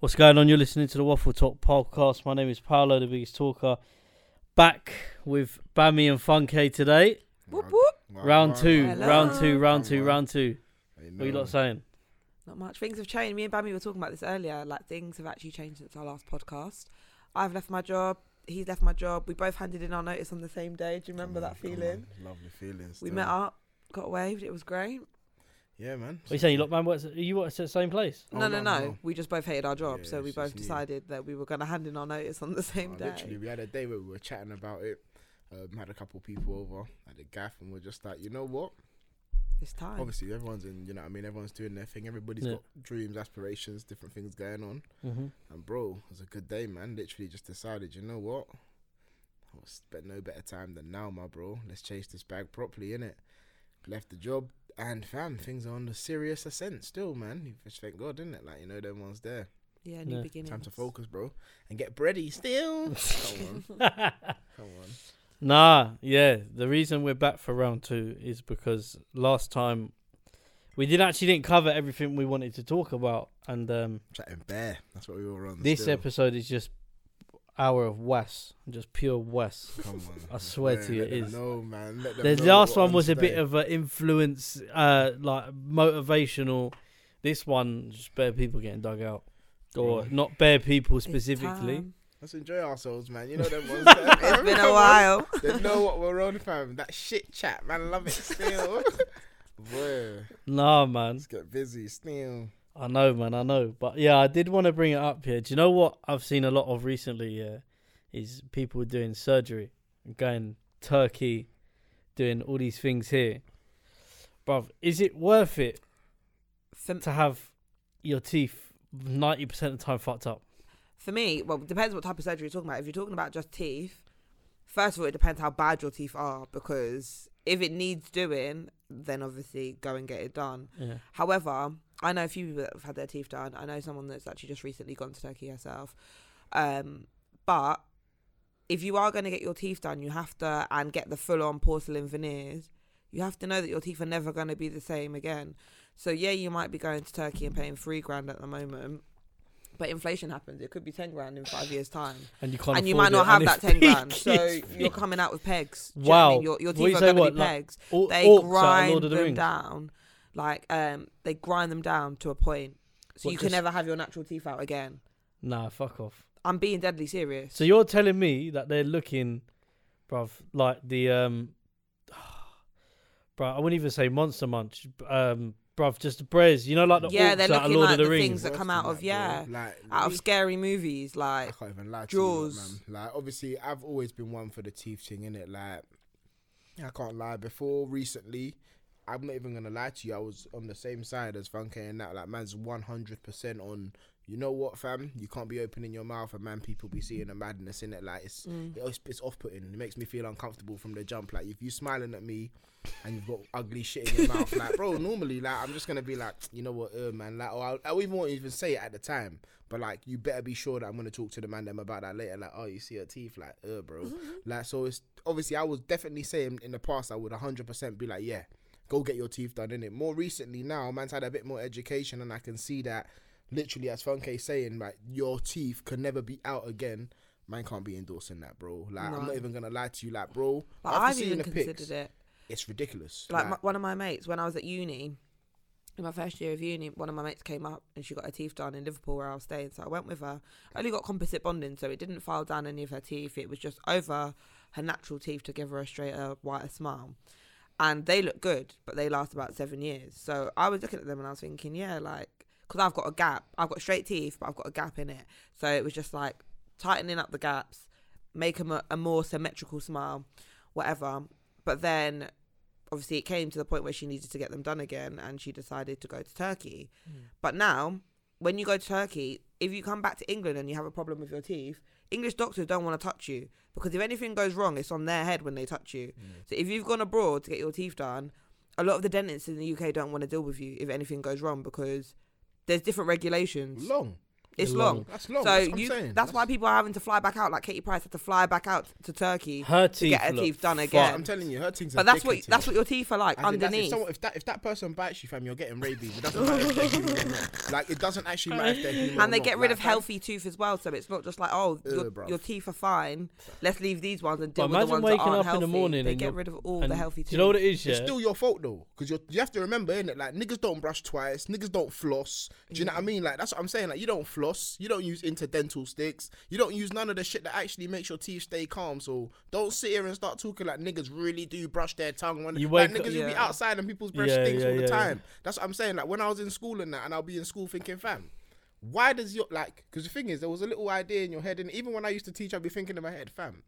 What's going on? You're listening to the Waffletop podcast. My name is Paulo, the biggest talker. Back with Bami and Funke today. Whoop whoop. Round two, Hello. round two, round two, round two. What are you lot saying? Not much. Things have changed. Me and Bami were talking about this earlier. Like things have actually changed since our last podcast. I've left my job. He's left my job. We both handed in our notice on the same day. Do you remember oh that feeling? Lovely feelings. We met up, got waved. It was great. Yeah, man. What are you saying? You lot, man, works, you work at the same place? Oh, no, no, no, no, no. We just both hated our job, Yeah, so we both just new. decided that we were going to hand in our notice on the same Oh, day. Literally, we had a day where we were chatting about it. Um, had a couple people over at the gaff, and we're just like, you know what? It's time. Obviously, everyone's in. You know, what I mean, everyone's doing their thing. Everybody's Yeah. got dreams, aspirations, different things going on. Mm-hmm. And bro, it was a good day, man. Literally, just decided, you know what? I was bet no better time than now, my bro. Let's chase this bag properly, innit? Left the job, and fam, things are on the serious ascent still, man. You just thank God, innit? Like you know, them ones there. yeah, new Yeah. beginnings. Time to focus, bro, and get bready still. Come on, come on. Nah, yeah. The reason we're back for round two is because last time we did actually didn't cover everything we wanted to talk about, and um, Chatting bear. That's what we were on. this still. episode is just hour of West, just pure West. Come on. I swear Man, to you, let it them is. know, man. The last one was a bit of an influence, uh, like motivational. This one, just bare people getting dug out, or Right. not bare people specifically. Let's enjoy ourselves, man. You know them ones. It's been a while. They know what we're on, fam. That shit chat, man. I love it still. Boy, Nah, man. let's get busy still. I know, man. I know, but yeah, I did want to bring it up here. Do you know what I've seen a lot of recently? Yeah, is people doing surgery, going Turkey, doing all these things here. Bruv, is it worth it For, to have your teeth ninety percent of the time fucked up? for me, well, it depends what type of surgery you're talking about. If you're talking about just teeth, first of all, it depends how bad your teeth are because if it needs doing, then obviously go and get it done. Yeah. However, I know a few people that have had their teeth done. I know someone that's actually just recently gone to Turkey herself. Um, but if you are going to get your teeth done, you have to and get the full on porcelain veneers. You have to know that your teeth are never going to be the same again. So yeah, you might be going to Turkey and paying three grand at the moment. But inflation happens. It could be ten grand in five years' time, And you can't. and you might not it, have and that ten grand. So you're coming out with pegs. Do you know I Wow. mean? Your, your you teeth are going to what, be like, pegs Or- they grind them Rings. down like um they grind them down to a point so What, you can just- never have your natural teeth out again Nah, fuck off. i'm being deadly serious So you're telling me that they're looking, bruv, like the um, bruv, I wouldn't even say Monster Munch, um, bruv, just Brez. You know, like the yeah orcs they're out of looking Lord like of the, the Rings. things that come out of yeah Like, out of scary movies I like can't even lie to you, Jaws. man. Like, obviously, I've always been one for the teeth thing, innit? Like, I can't lie. Before recently, I'm not even gonna lie to you. I was on the same side as Funke and that. Like, man's 100 percent on. You know what, fam? You can't be opening your mouth, and man, people be seeing the madness in it. Like, it's mm, it's, it's off-putting. It makes me feel uncomfortable from the jump. Like, if you smiling at me and you've got ugly shit in your mouth, like, bro, normally, like, I'm just gonna be like, you know what, uh, man, like, or I, I even won't even say it at the time. But like, you better be sure that I'm gonna talk to the man them about that later. Like, oh, you see her teeth, like, uh, bro. Like, so it's obviously I was definitely saying in the past I would 100 percent be like, yeah, go get your teeth done in it. More recently now, man's had a bit more education, and I can see that literally as Funke saying, like, your teeth can never be out again. Man can't be endorsing that, bro. Like, I'm not even gonna lie to you, like, bro. like i've even the considered pics, it it's ridiculous. like my, one of my mates when i was at uni in my first year of uni one of my mates came up and she got her teeth done in liverpool where i was staying so i went with her I only got composite bonding so it didn't file down any of her teeth it was just over her natural teeth to give her a straighter whiter smile and they look good but they last about seven years. So i was looking at them and i was thinking yeah like because i've got a gap. I've got straight teeth but i've got a gap in it so it was just like tightening up the gaps make them a, a more symmetrical smile whatever. But then obviously it came to the point where she needed to get them done again and she decided to go to turkey. Hmm. But now when you go to turkey if you come back to england and you have a problem with your teeth english doctors don't want to touch you. Because if anything goes wrong it's on their head when they touch you. Mm. So if you've gone abroad to get your teeth done a lot of the dentists in the uk don't want to deal with you if anything goes wrong because there's different regulations. Long. It's Long. long. That's long. So that's you, I'm that's why people are having to fly back out. Like Katie Price had to fly back out to Turkey. Her teeth get her teeth done fucked. again. I'm telling you, her things. But that's what that's what your teeth are like As underneath. If, someone, if that if that person bites you, fam, you're getting rabies. It doesn't matter if they're human or not. Like it doesn't actually matter if they're human. and they not. get rid Like, of fam, healthy tooth as well, so it's not just like oh Ugh, your, your teeth are fine. Let's leave these ones and But deal with the imagine ones that waking aren't up in the morning they and get you're- rid of all the healthy teeth. you know what it is? Yeah. It's still your fault though, because you have to remember, innit? Like niggas don't brush twice, niggas don't floss. Do you know what I mean? Like that's what I'm saying. Like you don't floss, you don't use interdental sticks, you don't use none of the shit that actually makes your teeth stay calm. So don't sit here and start talking like niggas really do brush their tongue. When You like wake niggas will be outside and people's brush Yeah, stinks yeah, all the yeah, yeah. time. That's what I'm saying. Like when I was in school and that, and I'll be in school thinking, fam. Why does your like? Because the thing is, there was a little idea in your head, and even when I used to teach, I'd be thinking in my head, fam.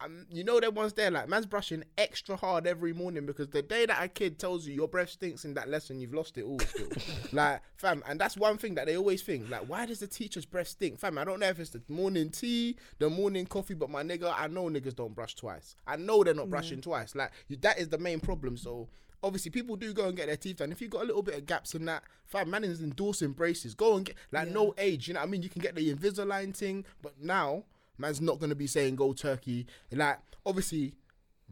Um, you know them ones there, like man's brushing extra hard every morning because the day that a kid tells you your breath stinks in that lesson, you've lost it all. Still, like fam, and that's one thing that they always think, like, why does the teacher's breath stink, fam? I don't know if it's the morning tea, the morning coffee, but my nigga, I know niggas don't brush twice. I know they're not brushing twice. Like you, that is the main problem. So obviously people do go and get their teeth done. If you got a little bit of gaps in that, fam, man is endorsing braces. Go and get like no age. You know what I mean? You can get the Invisalign thing, but now man's not gonna be saying go turkey. Like obviously.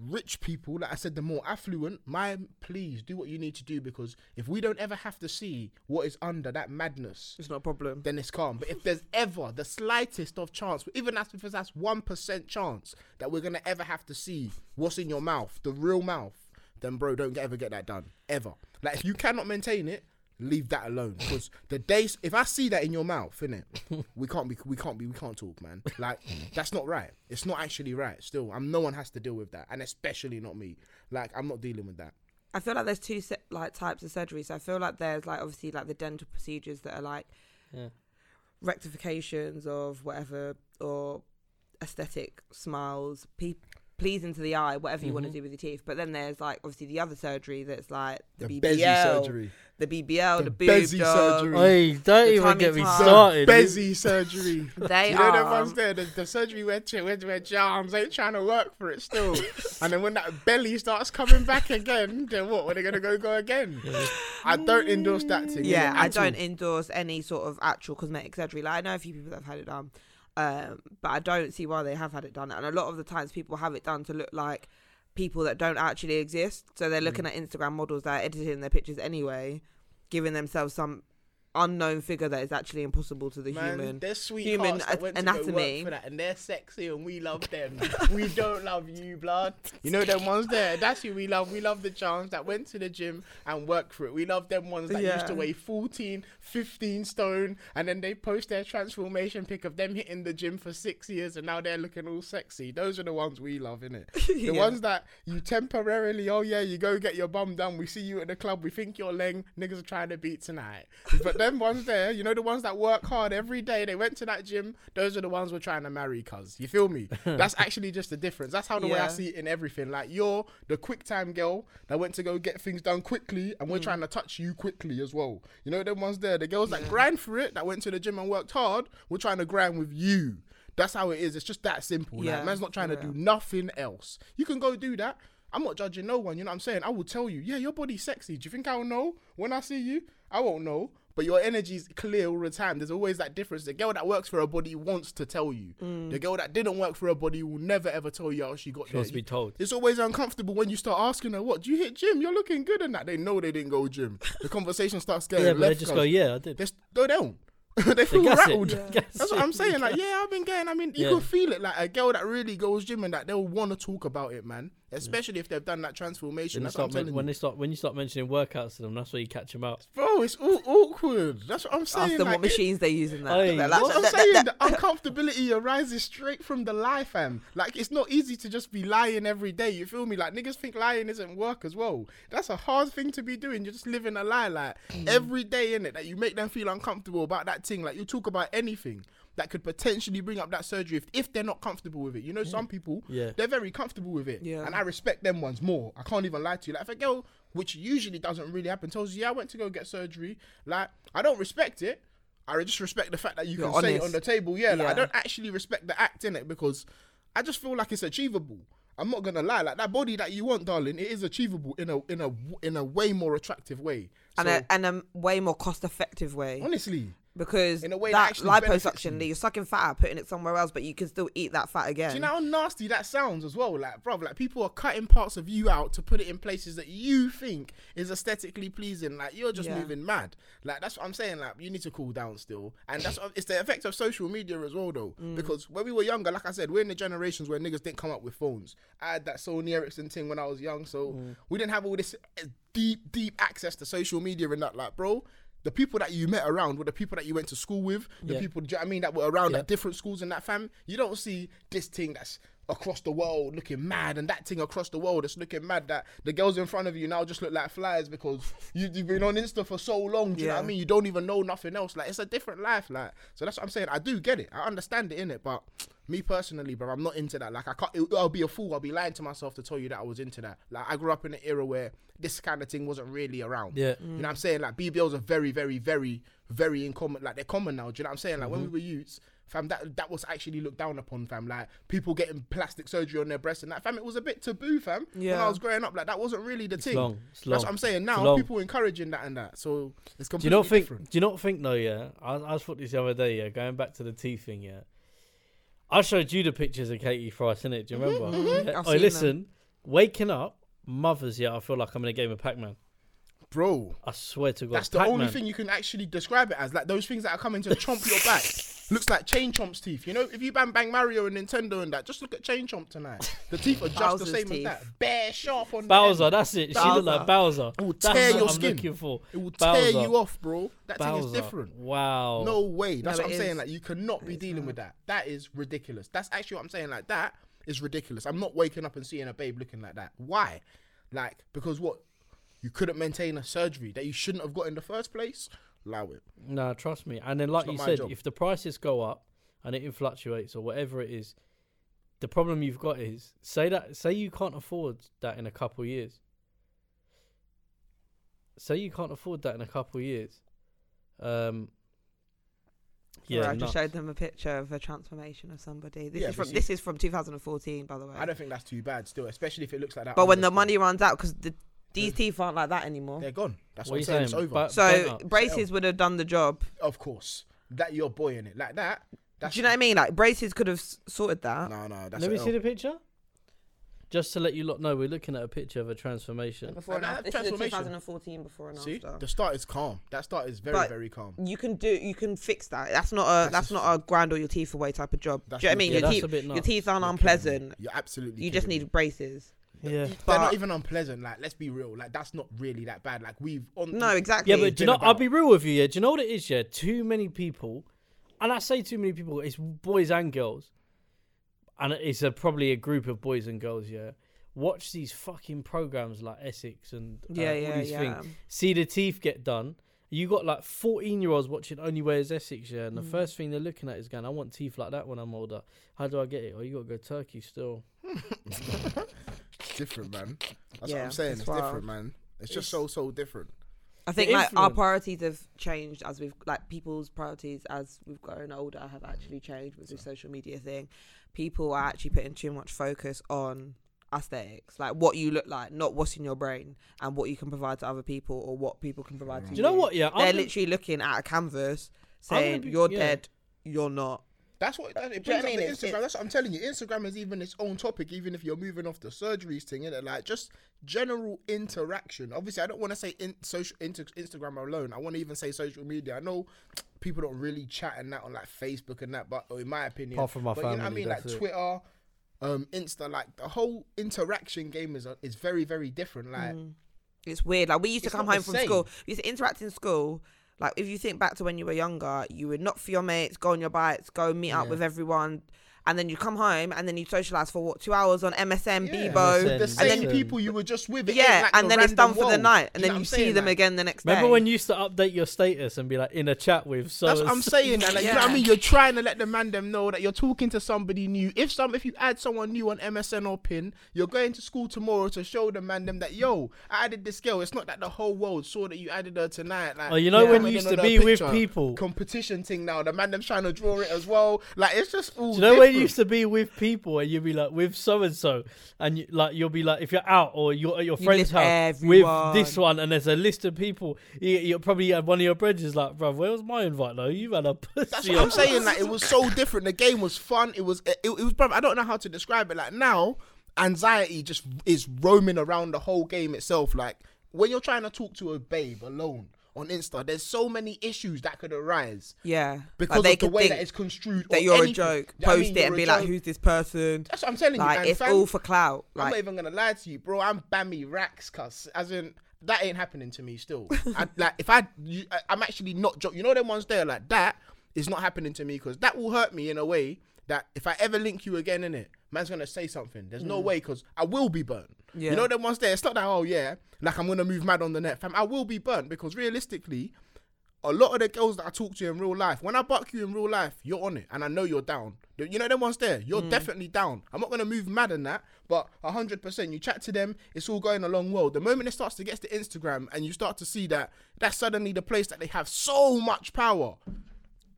Rich people, like I said, the more affluent, my please do what you need to do because if we don't ever have to see what is under that madness, It's not a problem. then it's calm. But if there's ever the slightest of chance, even that's if that's one percent chance that we're gonna ever have to see what's in your mouth, the real mouth, then bro, don't ever get that done ever. Like if you cannot maintain it, leave that alone. Because the days, if I see that in your mouth, innit, we can't be, we can't be, we can't talk, man. Like that's not right. It's not actually right. Still, I'm no one has to deal with that, and especially not me. Like I'm not dealing with that. I feel like there's two se- like types of surgery. So I feel like there's like obviously like the dental procedures that are like Yeah. rectifications of whatever or aesthetic smiles, pe- pleasing to the eye, whatever you want to Mhm. do with your teeth. But then there's like obviously the other surgery that's like the, The BBL, surgery, the BBL, the, The boob Bezzy job. surgery. Hey, don't The even get me tuck. started. Bezzy surgery. They you know them are. ones there, the, the surgery where, ch- where, where Charms ain't trying to work for it still. and then when that belly starts coming back again, then what? Are they going to go go again? I don't endorse that thing. Yeah, I don't endorse any sort of actual cosmetic surgery. Like I know a few people that have had it done, um, but I don't see why they have had it done. And a lot of the times, people have it done to look like people that don't actually exist. So they're looking Mm. at Instagram models that are editing their pictures anyway, giving themselves some unknown figure that is actually impossible to the Man, human. they're sweet human hearts a- went to go anatomy. for that, and they're sexy, and we love them. we don't love you, blood. You know them ones there. That's who we love. We love the charms that went to the gym and worked for it. We love them ones that used to weigh 14, 15 stone, and then they post their transformation pic of them hitting the gym for six years, and now they're looking all sexy. Those are the ones we love, innit? The Yeah. ones that you temporarily, oh yeah, you go get your bum done. We see you at the club. We think you're leng. Niggas are trying to beat tonight. But them ones there, you know, the ones that work hard every day. They went to that gym. Those are the ones we're trying to marry. Cuz you feel me? That's actually just the difference. That's how the way I see it in everything. Like you're the quick time girl that went to go get things done quickly, and we're Mm. trying to touch you quickly as well. You know them ones there. The girls that grind for it, that went to the gym and worked hard. We're trying to grind with you. That's how it is. It's just that simple. Yeah, like, man's not trying to do nothing else. You can go do that. I'm not judging no one. You know what I'm saying? I will tell you, yeah, your body's sexy. Do you think I'll know when I see you? I won't know. But your energy's clear all the time. There's always that difference. The girl that works for her body wants to tell you. Mm. The girl that didn't work for her body will never ever tell you how she got She there. wants to be told. It's always uncomfortable when you start asking her, "What do you hit gym? You're looking good." And that they know they didn't go gym. The conversation starts getting Yeah, but they just cuz go, yeah, I did. they, st- they don't. they They feel gas rattled. Yeah. That's what. I'm saying. Like, yeah, I've been getting. I mean, you Yeah. can feel it. Like a girl that really goes gym and that they'll want to talk about it, man. Especially if they've done that transformation. Then That's what I'm start men- when you. they start when you start mentioning workouts to them, that's where you catch them out. Bro, it's all awkward. That's what I'm saying. Ask them like, what machines they use in that. Oi, They're like, What I'm "That- that- saying, that- the uncomfortability arises straight from the lie, fam. Like, it's not easy to just be lying every day. You feel me? Like, niggas think lying isn't work as well. That's a hard thing to be doing. You're just living a lie, like, Mm. every day, in it, that you make them feel uncomfortable about that thing. Like, you talk about anything that could potentially bring up that surgery if, if they're not comfortable with it. You know, some people, Yeah. they're very comfortable with it. Yeah. And I respect them ones more. I can't even lie to you. Like, if a girl, which usually doesn't really happen, tells you, yeah, I went to go get surgery, like, I don't respect it. I just respect the fact that you You're can say it on the table. Yeah, like, I don't actually respect the act in it because I just feel like it's achievable. I'm not gonna lie, like that body that you want, darling, it is achievable in a in a in a way more attractive way. and a, and a way more cost effective way. honestly, because In a way that that, liposuction, you. you're sucking fat out, putting it somewhere else, but you can still eat that fat again. Do you know how nasty that sounds as well? Like, bro, like people are cutting parts of you out to put it in places that you think is aesthetically pleasing. Like, you're just Yeah. moving mad. Like, that's what I'm saying. Like, you need to cool down still. And that's it's the effect of social media as well, though. Mm. Because when we were younger, like I said, we're in the generations where niggas didn't come up with phones. I had that Sony Ericsson thing when I was young, so Mm. we didn't have all this deep, deep access to social media and that. Like, bro. The people that you met around were the people that you went to school with, the Yeah. people, do you know what I mean, that were around Yeah. at different schools in that fam. You don't see this thing that's across the world looking mad and that thing across the world that's looking mad that the girls in front of you now just look like flies because you, you've been on Insta for so long. Do you know what I mean? You don't even know nothing else. Like it's a different life. Like so that's what I'm saying. I do get it. I understand it in it, but me personally, bro, I'm not into that. Like I can't. It, I'll be a fool. I'll be lying to myself to tell you that I was into that. Like I grew up in an era where this kind of thing wasn't really around. Yeah. You know what I'm saying? Like BBLs are very, very, very, very in common. Like they're common now. Do you know what I'm saying? Like when mm-hmm. we were youths, fam, that that was actually looked down upon, fam. Like people getting plastic surgery on their breasts and that, fam. It was a bit taboo, fam. When I was growing up, like that wasn't really the It's thing. long. It's That's long. what I'm saying. Now people encouraging that and that, so it's completely Do you not think? different. Do you not think though? Yeah, I, I thought this the other day. Yeah, going back to the teeth thing. Yeah, I showed you the pictures of Katie Price in it. Do you remember? mhm. Yeah. I've Oh, seen them. listen, waking up, mothers. Yeah, I feel like I'm in a game of Pac-Man. Bro, I swear to God, that's the Pac-Man. only thing you can actually describe it as. Like those things that are coming to chomp your back. Looks like Chain Chomp's teeth. You know, if you bang bang Mario and Nintendo and that, just look at Chain Chomp tonight. The teeth are just the same teeth. as that. Bare sharp on the Bowser, end. that's it. She looked like Bowser. It will That's tear what your I'm skin. looking for. It will tear you off, bro. That thing is different. Wow. No way. That's No, what I'm it saying. Like you cannot be It's dealing with that. That is ridiculous. That's actually what I'm saying. Like that is ridiculous. I'm not waking up and seeing a babe looking like that. Why? Like because what? You couldn't maintain a surgery that you shouldn't have got in the first place. Allow it. No, trust me. And then, like not you said, job. if the prices go up and it fluctuates or whatever it is, the problem you've got is say that say you can't afford that in a couple of years. Say you can't afford that in a couple of years. Um. Yeah, Yeah, I just showed them a picture of a transformation of somebody. This Yeah, is from this is from 2014, by the way. I don't think that's too bad still, especially if it looks like that. But when the underscore. money runs out, because the these teeth aren't like that anymore. they're gone. That's What what, I'm you saying. saying? It's over. But- So Don't braces would have done the job. of course, that you're boy in it like that. That's Do you know what I mean? Like braces could have s- sorted that. No, no. That's Let me a see the picture. Just to let you lot know, we're looking at a picture of a transformation. Before And and that after. This is the transformation- 2014 before and See, after. the start is calm. That start is very, But- very calm. You can do. You can fix that. That's not a. That's That's, not a grind all your teeth away type of job. That's do you know what I mean? not- Yeah, your that's teeth. a bit Your nuts. teeth aren't You're unpleasant. You're absolutely. You just kidding need me. braces. Yeah. They're But- not even unpleasant. Like, let's be real. Like, that's not really that bad. Like, we've on. No, exactly. Yeah, but do you been know? I'll be real with you. Yeah, do you know what it is? Yeah, too many people, and I say too many people. It's boys and girls, and it's a, probably a group of boys and girls. Yeah, watch these fucking programs like Essex and uh, yeah, all yeah, these yeah. things. See the teeth get done. You got like fourteen year olds watching Only Way Is Essex. Yeah, and the Mm. first thing they're looking at is going, "I want teeth like that when I'm older. How do I get it? Oh, you got to go Turkey still." It's different, man. That's what I'm saying. it's It's, different, man. It's just so, so different. I think like our priorities have changed as we've like people's priorities as we've grown older have actually changed with the social media thing. People are actually putting too much focus on aesthetics, like what you look like, not what's in your brain and what you can provide to other people or what people can provide to Do you know what? Yeah, They're I'm gonna- literally looking at a canvas saying be- you're yeah. dead, you're not. That's what that, it Do you know brings what I up mean? the It's- Instagram. That's what I'm telling you. Instagram is even its own topic, even if you're moving off the surgeries thing, innit? Like just general interaction. Obviously, I don't want to say in social inter, Instagram alone. I want to even say social media. I know people don't really chat and that on like Facebook and that, but in my opinion, Apart from my but you know what I mean, like it. Twitter, um, Insta, like the whole interaction game is is very very different. Like Mm. It's weird. Like we used to It's come home from same. school. We used to interact in school. Like if you think back to when you were younger, you would knock for your mates, go on your bikes, go meet up with everyone, and then you come home and then you socialize for what two hours on MSN, Yeah. Bebo, MSN. the And same then- people you were just with. Yeah, like and then it's done random for the night, and You then you see saying? them Like, again the next Remember day. when you used to update your status and be like in a chat with so That's what I'm saying. And like, you know what I mean? You're trying to let the man them know that you're talking to somebody new. If some, if you add someone new on MSN or Pin, you're going to school tomorrow to show the man them that yo, I added this girl. It's not that the whole world saw that you added her tonight. Like, Oh, you know Yeah. when you used to her be with people. competition thing now. The man them trying to draw it as well. Like it's just all. Do you know when it different. used to be with people, and you'd be like with so and so, and you, like you'll be like if you're out or you're at your You friend's house everyone. with this one, and there's a list of people. You, you probably had one of your brothers like, bro, where was my invite? though? you had a pussy. That's what I'm saying. Like it was so different. The game was fun. It was. It, it was. Bro, I don't know how to describe it. Like now, anxiety just is roaming around the whole game itself. Like when you're trying to talk to a babe alone on Insta, there's so many issues that could arise Yeah, because like they of the could way think that it's construed. that you're anything. a joke. I Post mean, it and be like, "Who's this person?" That's what I'm telling Like you. It's fam, all for clout. I'm not even gonna lie to you, bro. I'm Bamiracks, cuz as in that ain't happening to me still. I, like if I, you, I, I'm actually not joking. You know them ones there like that is not happening to me because that will hurt me in a way that if I ever link you again in it, man's gonna say something. There's no mm. way because I will be burnt. Yeah. You know them ones there. It's not that oh yeah, like I'm gonna move mad on the net, fam. I will be burnt because realistically. A lot of the girls that I talk to in real life, when I buck you in real life, you're on it, and I know you're down. You know them ones there. You're mm. definitely down. I'm not gonna move mad in that, but hundred percent. You chat to them, it's all going along well. The moment it starts to get to Instagram, and you start to see that that's suddenly the place that they have so much power.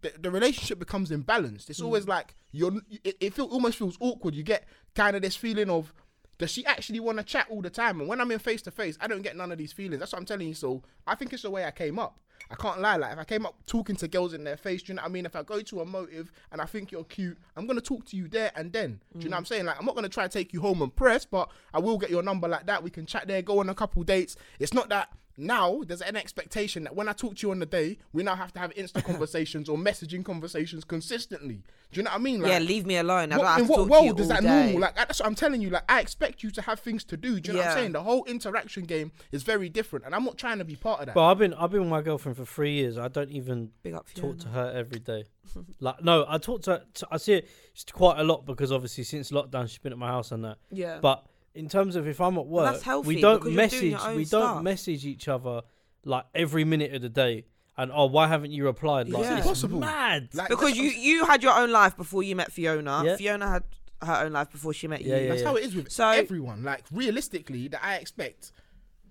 The, the relationship becomes imbalanced. It's always mm. like you're. It, it feel, almost feels awkward. You get kind of this feeling of does she actually want to chat all the time? And when I'm in face to face, I don't get none of these feelings. That's what I'm telling you. So I think it's the way I came up. I can't lie. Like if I came up talking to girls in their face, do you know what I mean? If I go to a motive and I think you're cute, I'm gonna talk to you there and then. Do you know what I'm mm. saying? Like I'm not gonna try to take you home and press, but I will get your number like that. We can chat there, go on a couple dates. It's not that now there's an expectation that when I talk to you on the day, we now have to have Insta conversations or messaging conversations consistently. Do you know what I mean? Like, yeah, leave me alone. I don't what, have in to what talk to world you is all that day. normal? Like that's what I'm telling you. Like I expect you to have things to do. Do you know what I'm saying? The whole interaction game is very different, and I'm not trying to be part of that. But I've been I've been with my girlfriend for three years. I don't even Big up talk to her every day. like no, I talk to her. t- I see it quite a lot because obviously since lockdown she's been at my house and that. Yeah, But in terms of if I'm at work, that's healthy we don't because you're doing message. We stuff. don't message each other like every minute of the day. And oh, why haven't you replied? Like Yeah. it's Impossible. mad. Like, because you you had your own life before you met Fiona. Yeah. Fiona had her own life before she met Yeah, you. yeah, That's yeah. how it is with So- everyone. Like realistically, that I expect,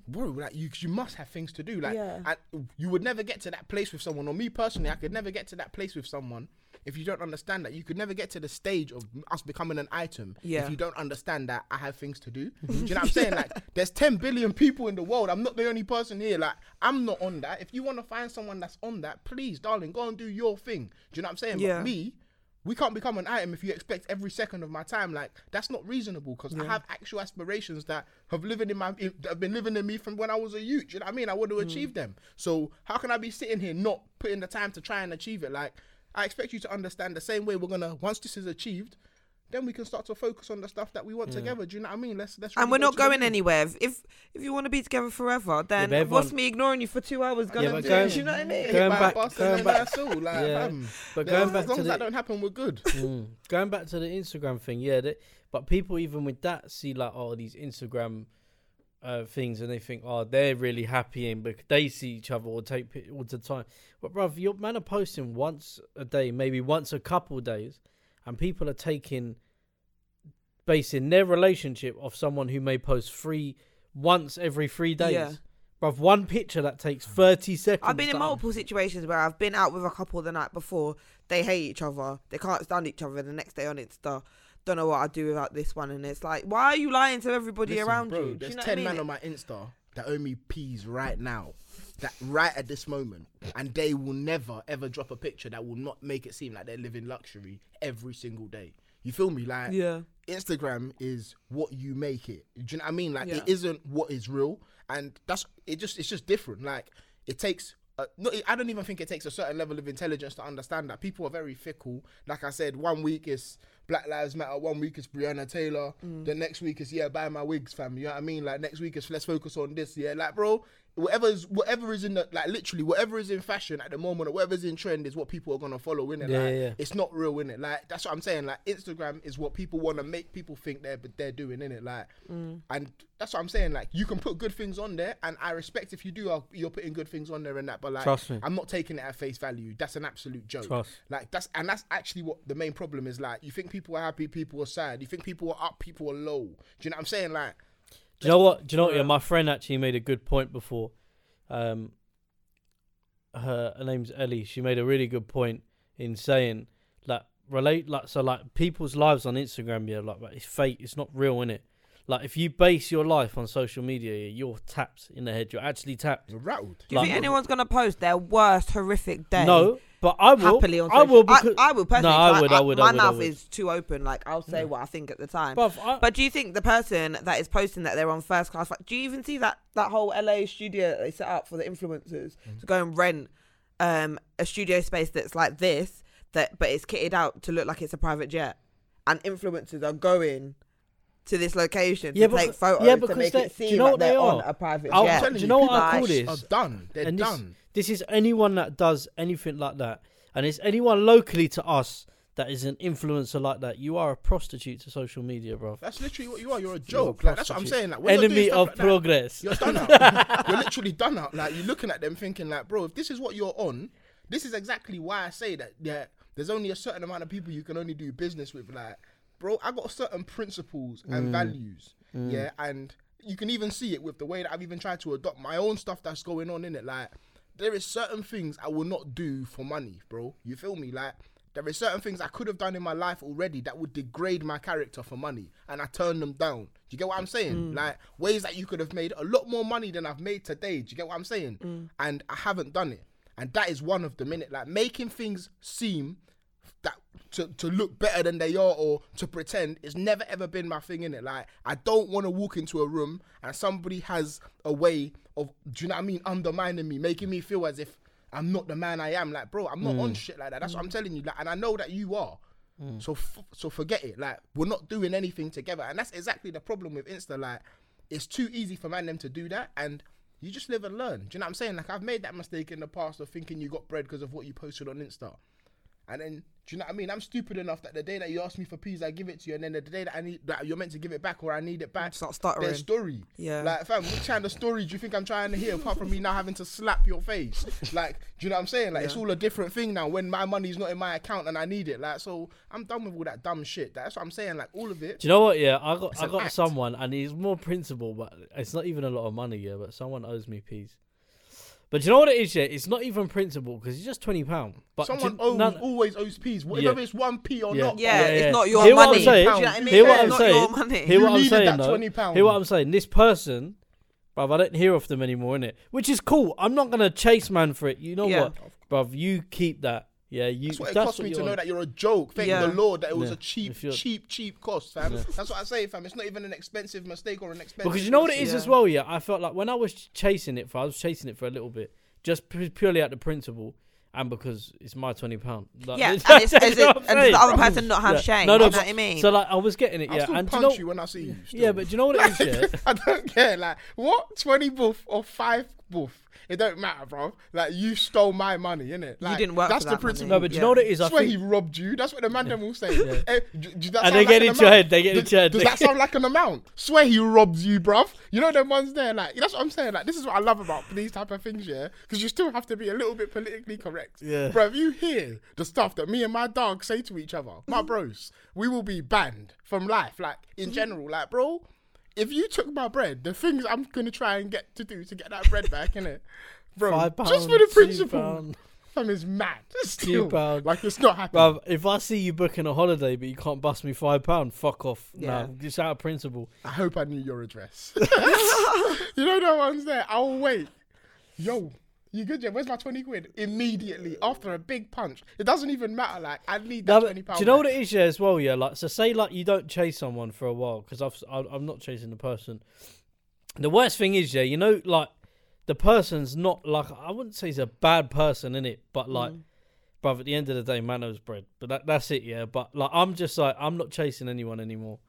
bro. Like you, you must have things to do. Like, Yeah. and you would never get to that place with someone. Or me personally, I could never get to that place with someone if you don't understand that. You could never get to the stage of us becoming an item Yeah. if you don't understand that I have things to do. Mm-hmm. do you know what I'm saying? Like, there's 10 billion people in the world. I'm not the only person here. Like, I'm not on that. If you want to find someone that's on that, please, darling, go and do your thing. Do you know what I'm saying? Yeah. But me. We can't become an item if you expect every second of my time. Like that's not reasonable because I have actual aspirations that have living in my that have been living in me from when I was a youth. You know what I mean? I want to mm. achieve them. So how can I be sitting here not putting the time to try and achieve it? Like I expect you to understand the same way we're gonna once this is achieved, then we can start to focus on the stuff that we want together. Do you know what I mean? Let's let's. And we're not going anywhere. If- If if you want to be together forever, then but what's me ignoring you for two hours gonna but do? going- Do you know what I mean? Hit Going back- going then back- all. Like, Yeah. fam, But as- going back as long to as the that don't happen, we're good. Mm. Going back to the Instagram thing, yeah. They, but people even with that see like oh these Instagram uh, things and they think oh they're really happy in because they see each other or take all the time. But bruv, your man are posting once a day, maybe once a couple days, and people are taking basing their relationship off someone who may post three once every three days. Yeah. Bruv, one picture that takes thirty seconds. I've been in multiple situations where I've been out with a couple the night before. They hate each other. They can't stand each other. The next day on Insta, don't know what I'd do without this one. And it's like, why are you lying to everybody Listen, around bro, you? There's you know ten what I men on my Insta that owe me peas right now, that right at this moment, and they will never ever drop a picture that will not make it seem like they're living luxury every single day. You feel me? Like yeah. Instagram is what you make it. Do you know what I mean? Like Yeah. it isn't what is real, and that's it. Just it's just different. Like it takes. Uh, no, I don't even think it takes a certain level of intelligence to understand that people are very fickle. Like I said, one week is Black Lives Matter, one week is Breonna Taylor, mm. the next week is yeah, buy my wigs, fam. You know what I mean? Like next week is let's focus on this. Yeah, like bro, whatever's whatever is in the like literally whatever is in fashion at the moment or whatever's in trend is what people are gonna follow in it. Yeah, like, yeah, it's not real in it. Like that's what I'm saying. Like Instagram is what people want to make people think they're but they're doing in it. Like, and that's what I'm saying. Like you can put good things on there, and I respect if you do. uh, You're putting good things on there and that. But like, Trust me. I'm not taking it at face value. That's an absolute joke. Trust. Like that's and that's actually what the main problem is. Like you think people are happy, people are sad. You think people are up, people are low. Do you know what I'm saying? Like. Do you know what? Do you know what? Yeah, my friend actually made a good point before. Um, her, her name's Ellie. She made a really good point in saying that relate like so like people's lives on Instagram, yeah, like, like it's fake. It's not real, in it. Like if you base your life on social media, yeah, you're tapped in the head. You're actually tapped. You're rattled. Do you Like- think anyone's gonna post their worst horrific day? No, but I will. happily on I will because I, will personally. No, I 'cause would, I would, I My would, I mouth would. is too open. Like I'll say Yeah. what I think at the time. bruv, I, But do you think the person that is posting that they're on first class? Like, do you even see that that whole LA studio that they set up for the influencers Mm-hmm. to go and rent um, a studio space that's like this, that but it's kitted out to look like it's a private jet, and influencers are going to this location Yeah, to but- take photos yeah, to because make they- it do you seem know like what they they're on a private I'll jet. telling do you you, know what I call like- this? Are done. They're And this- done. This is anyone that does anything like that, and it's anyone locally to us that is an influencer like that. You are a prostitute to social media, bro. That's literally what you are. You're a You're a joke. Like, that's what I'm saying. Like, when you're doing Enemy of like that, progress. You're done out. you're literally done out. Like you're looking at them thinking like, bro, if this is what you're on, this is exactly why I say that. Yeah, there's only a certain amount of people you can only do business with. Like, bro, I got certain principles and Mm. values. Yeah, and you can even see it with the way that I've even tried to adopt my own stuff that's going on in it. Like, there is certain things I will not do for money, bro. You feel me? Like. There is certain things I could have done in my life already that would degrade my character for money, and I turned them down. Do you get what I'm saying? Mm. Like ways that you could have made a lot more money than I've made today. Do you get what I'm saying? Mm. And I haven't done it, and that is one of the minute like making things seem that to, to look better than they are or to pretend it's never ever been my thing in it. Like I don't want to walk into a room and somebody has a way of do you know what I mean undermining me, making me feel as if I'm not the man I am. Like bro, I'm not on mm. shit like that. That's what I'm mm. telling you. Like, and I know that you are. Mm. So f- so forget it. Like we're not doing anything together, and that's exactly the problem with Insta. Like it's too easy for man them to do that, and you just live and learn. Do you know what I'm saying? Like I've made that mistake in the past of thinking you got bread because of what you posted on Insta. And then, do you know what I mean? I'm stupid enough that the day that you ask me for peas, I give it to you, and then the day that I need that you're meant to give it back or I need it back, Start stuttering. there's story. Yeah. Like, fam, what kind of story do you think I'm trying to hear apart from me now having to slap your face? Like, do you know what I'm saying? Like, it's all a different thing now when my money's not in my account and I need it. Like, so I'm done with all that dumb shit. That's what I'm saying. Like, all of it. Do you know what? Yeah, I got I got act. someone, and he's more principled, but it's not even a lot of money. Yeah, but someone owes me peas. But do you know what it is? Yeah, it's not even principle because it's just twenty pound. But Someone you- owes, none- always owes peas, whether Yeah. it's one p or Yeah. not. Yeah, Yeah, it's not your Hear what money. I'm saying? Do you know what I mean? Hear what It's I'm not saying? your money. Hear You what I'm needed saying that though. 20 pound. Hear what I'm saying. This person, bruv, I don't hear of them anymore, innit? Which is cool. I'm not gonna chase man for it. You know Yeah. what, bruv? You keep that. Yeah, you. That's what it that's cost me to you're know that you're a joke. Thank Yeah. the Lord that it was Yeah. a cheap, cheap, cheap cost, fam. Yeah. That's what I say, fam. It's not even an expensive mistake or an expensive. Because you know what it is Yeah. as well, yeah. I felt like when I was chasing it for, I was chasing it for a little bit, just pu- purely out the principle, and because it's my twenty pound. Like, Yeah, and, it's, know it's, what and does the other person not have Yeah. shame? No, no, you know but- what I mean? So like, I was getting it, I'll yeah. still And punch you know, you when I see you. Still. yeah, but do you know what it is, yeah? I don't care. Like what? Twenty buff or five buff? It don't matter, bro. Like you stole my money, innit? Like, didn't work That's for the that principle. money. No, but do you Yeah. know what it is? I I swear think he robbed you. That's what the man them will say. Eh, d- d- that And sound they get an into your head, they get Does- into your head. Does that sound like an amount? Swear he robbed you, bruv. You know them ones there, like that's what I'm saying. Like this is what I love about these type of things, yeah. Because you still have to be a little bit politically correct, Yeah. Bruv, you hear the stuff that me and my dog say to each other, my bros, we will be banned from life, like in general, like bro. If you took my bread, the things I'm gonna try and get to do to get that bread back, innit? Bro, Five pound, just for the principle, fam is mad. Still, pound. like it's not happening. Bruv, if I see you booking a holiday but you can't bust me five pound, fuck off. Yeah. No, just out of principle. I hope I knew your address. you know the ones there. I'll wait. Yo, you good? Yeah. Where's my twenty quid? Immediately after a big punch. It doesn't even matter. Like I need that No, but twenty do you know what it is, yeah, as well, yeah? Like, so say like you don't chase someone for a while because I've I- I'm not chasing the person. The worst thing is, yeah, you know, like the person's not like I wouldn't say he's a bad person in it, but like, Mm. bruv, at the end of the day, man knows bread. But that that's it, yeah. But like, I'm just like I'm not chasing anyone anymore.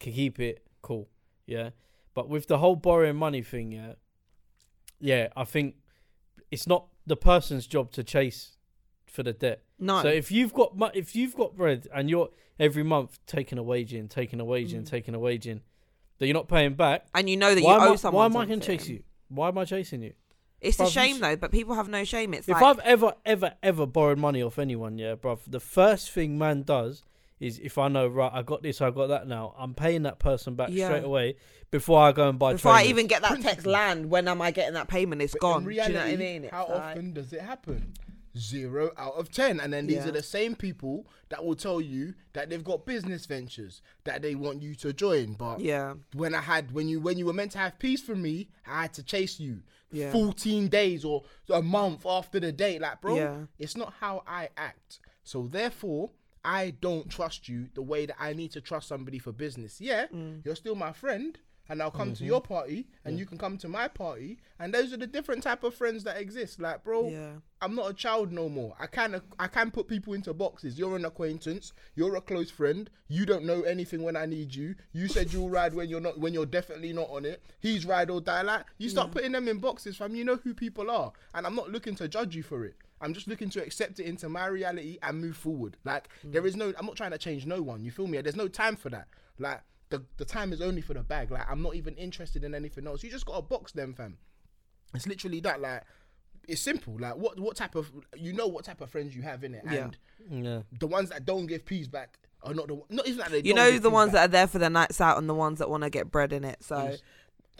Can keep it cool, yeah. But with the whole borrowing money thing, yeah, yeah, I think it's not the person's job to chase for the debt. no. So if you've got mu- if you've got bread and you're every month taking a wage in, taking a wage in, Mm. taking a wage in, that you're not paying back, and you know that why you am owe I, someone why am I going to something. chase you? Why am I chasing you? It's a Bruv, shame though, but people have no shame. It's if like I've ever ever ever borrowed money off anyone, yeah, bruv, the first thing man does is if I know right, I got this, I got that now, I'm paying that person back Yeah. straight away before I go and buy. before I even get that text land, when am I getting that payment? It's But gone. in Do you know what I reality, mean? It's How like- often does it happen? zero out of ten. And then these Yeah. are the same people that will tell you that they've got business ventures that they want you to join. But Yeah. when I had when you when you were meant to have peace from me, I had to chase you. Yeah. 14 days or a month after the date. Like, bro, Yeah. it's not how I act. So therefore, I don't trust you the way that I need to trust somebody for business. Yeah, Mm. you're still my friend. And I'll come Mm-hmm. to your party, and you can come to my party, and those are the different type of friends that exist. Like, bro, Yeah. I'm not a child no more. I of I can put people into boxes. You're an acquaintance. You're a close friend. You don't know anything when I need you. You said you'll ride when you're not when you're definitely not on it. He's ride or die. Like you start putting them in boxes, fam. You know who people are, and I'm not looking to judge you for it. I'm just looking to accept it into my reality and move forward. Like hmm. there is no. I'm not trying to change no one. You feel me? There's no time for that. Like the the time is only for the bag. Like I'm not even interested in anything else. You just got to box them, fam. It's literally that. Like it's simple. Like what what type of you know what type of friends you have in it, and Yeah. the ones that don't give peas back are not the not even that they You know the ones back. that are there for the nights out and the ones that want to get bread in it. So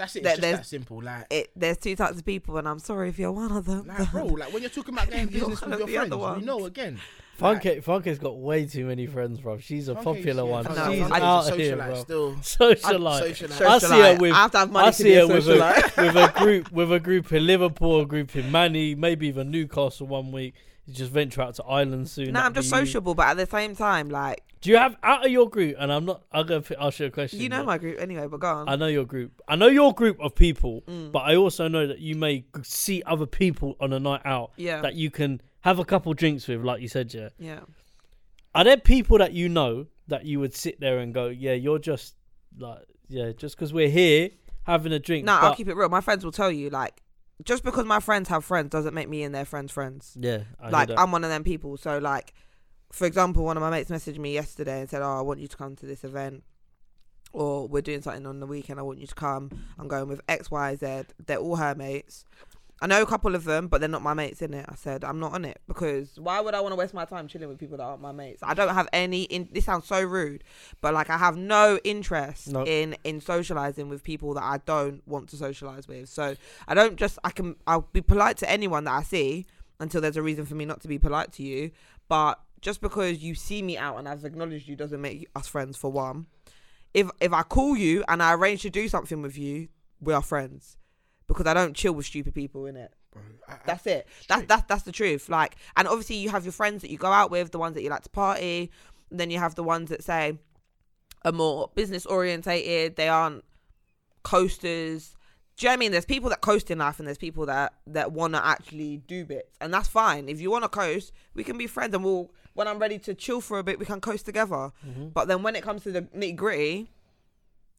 that's it. there- It's just there's- that simple. Like. it there's two types of people, and I'm sorry if you're one of them. Like, bro, like when you're talking about getting You're business one with of your the other friends, you know again. Funke, Funke's got way too many friends, bro. She's a Funke's- popular yeah, one. No, She's Funke's a out socialite here, bro. Still, Socialite. socialite. I see her with. I have to have money I to see be a her with a, socialite. with a group, with a group in Liverpool, a group in Manny, maybe even Newcastle one week. You just venture out to Ireland soon. No, I'm just be sociable, but at the same time, like Do you have out of your group? And I'm not. I'm gonna ask you a question. you know my group anyway. But go on. I know your group. I know your group of people, Mm. but I also know that you may see other people on a night out yeah, that you can have a couple drinks with, like you said, yeah. yeah. Are there people that you know that you would sit there and go, yeah, you're just like, yeah, just because we're here having a drink. No, I'll keep it real. My friends will tell you, like, just because my friends have friends doesn't make me and their friends friends. Yeah, I like. I'm one of them people. So, like, for example, one of my mates messaged me yesterday and said, "Oh, I want you to come to this event." Or we're doing something on the weekend. I want you to come. I'm going with X, Y, Z. They're all her mates. I know a couple of them, but they're not my mates in it. I said I'm not on it because why would I want to waste my time chilling with people that aren't my mates? I don't have any. In this sounds so rude, but like I have no interest No. in in socializing with people that I don't want to socialize with. So I don't just I can I'll be polite to anyone that I see until there's a reason for me not to be polite to you. But just because you see me out and I've acknowledged you doesn't make us friends for one. If if I call you and I arrange to do something with you, we are friends. Because I don't chill with stupid people in it. Bro, I- I- That's it. That's that's that's the truth. Like, and obviously you have your friends that you go out with, the ones that you like to party. And then you have the ones that say are more business orientated. They aren't coasters. Do you know what I mean? There's people that coast in life, and there's people that that want to actually do bits, and that's fine. If you want to coast, we can be friends, and we'll. When I'm ready to chill for a bit, we can coast together. Mhm. But then when it comes to the nitty gritty,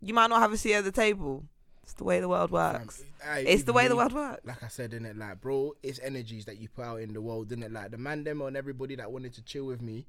you might not have a seat at the table. It's the way the world works. It's the way the world works. Like I said in it, like bro, it's energies that you put out in the world, is it? Like the man them and everybody that wanted to chill with me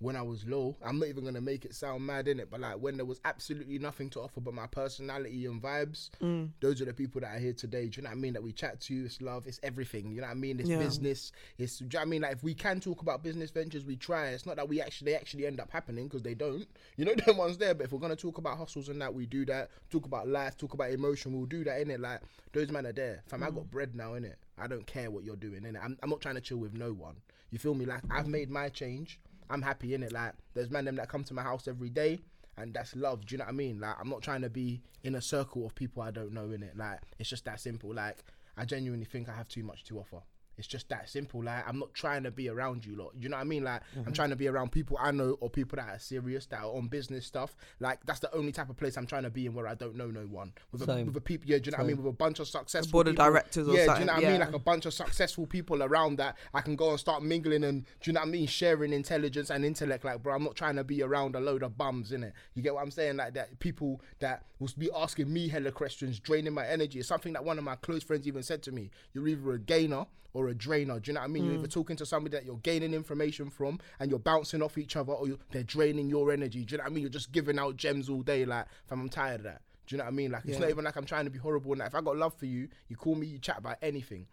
when I was low. I'm not even gonna make it sound mad in it, but like when there was absolutely nothing to offer but my personality and vibes, Mm. those are the people that are here today. Do you know what I mean? That we chat to, it's love, it's everything. You know what I mean? It's Yeah. business. It's do you know what I mean? Like if we can talk about business ventures, we try. It's not that we actually they actually end up happening because they don't. You know them ones there. But if we're gonna talk about hustles and that, we do that. Talk about life, talk about emotion, we'll do that in it. Like those men are there. Fam, I got bread now in it. I don't care what you're doing in it. I'm, I'm not trying to chill with no one. You feel me? Like I've made my change. I'm happy in it. Like there's men them that come to my house every day and that's love. Do you know what I mean? Like I'm not trying to be in a circle of people I don't know in it. Like it's just that simple. Like I genuinely think I have too much to offer. It's just that simple. Like I'm not trying to be around you lot. You know what I mean? Like I'm mm-hmm. trying to be around people I know or people that are serious, that are on business stuff. Like that's the only type of place I'm trying to be in where I don't know no one. With a, Same. with a people, yeah. Do you know what I mean? With a bunch of successful board of people. directors or yeah, do you know what I mean? Like a bunch of successful people around that I can go and start mingling and do you know what I mean? Sharing intelligence and intellect. Like, bro, I'm not trying to be around a load of bums in it. You get what I'm saying? Like that people that will be asking me hella questions, draining my energy. It's something that one of my close friends even said to me. You're either a gainer or a drainer. Do you know what I mean? You're either mm. talking to somebody that you're gaining information from and you're bouncing off each other, or they're draining your energy. Do you know what I mean? You're just giving out gems all day. Like, fam, I'm tired of that. Do you know what I mean? Like, it's not even like I'm trying to be horrible. And if I got love for you, you call me, you chat about anything.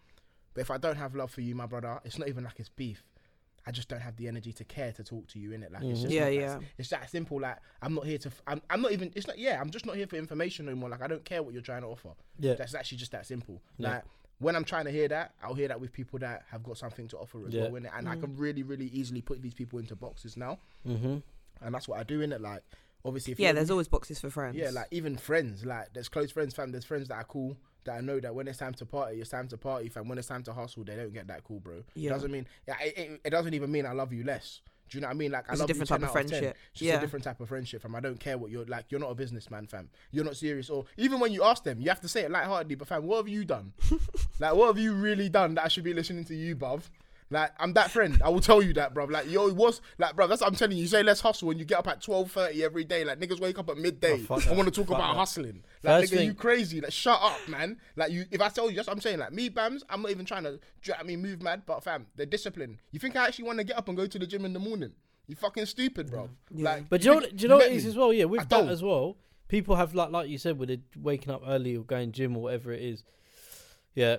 But if I don't have love for you, my brother, it's not even like it's beef. I just don't have the energy to care to talk to you in it. Like it's mm-hmm. just Yeah, yeah. It's that simple. Like I'm not here to. f- I'm, I'm not even. It's not. Yeah, I'm just not here for information no more. Like I don't care what you're trying to offer. Yeah. That's actually just that simple. Yeah. Like when I'm trying to hear that, I'll hear that with people that have got something to offer as Yeah. well, innit? and I can really, really easily put these people into boxes now, Mm-hmm. and that's what I do in it. Like, obviously, if Yeah, there's always boxes for friends. yeah, like even friends, like there's close friends, fam. There's friends that are cool that I know that when it's time to party, it's time to party, fam. When it's time to hustle, they don't get that cool, bro. Yeah. It doesn't mean yeah, it, it, it doesn't even mean I love you less. Do you know what I mean? Like I It's a love different type of out 10. friendship. It's just Yeah. a different type of friendship, fam. I don't care what you're like. You're not a businessman, fam. You're not serious, or even when you ask them, you have to say it lightheartedly. But fam, what have you done? like what have you really done that I should be listening to you, bruv? Like I'm that friend. I will tell you that, bro. Like you was like, bro. That's what I'm telling you. You say let's hustle, and you get up at twelve thirty every day. Like niggas wake up at midday. Oh, I want to talk Fuck about that. hustling. Like First nigga, thing- you crazy? Like shut up, man. Like you, if I tell you, that's what I'm saying. Like me, Bams, I'm not even trying to. do you know I mean, move mad, but fam, the discipline. You think I actually want to get up and go to the gym in the morning? You fucking stupid, bro. Like, But do you know, what, do you know what it is as well? Yeah, I with that don't. as well, people have like like you said, with it waking up early or going gym or whatever it is. Yeah,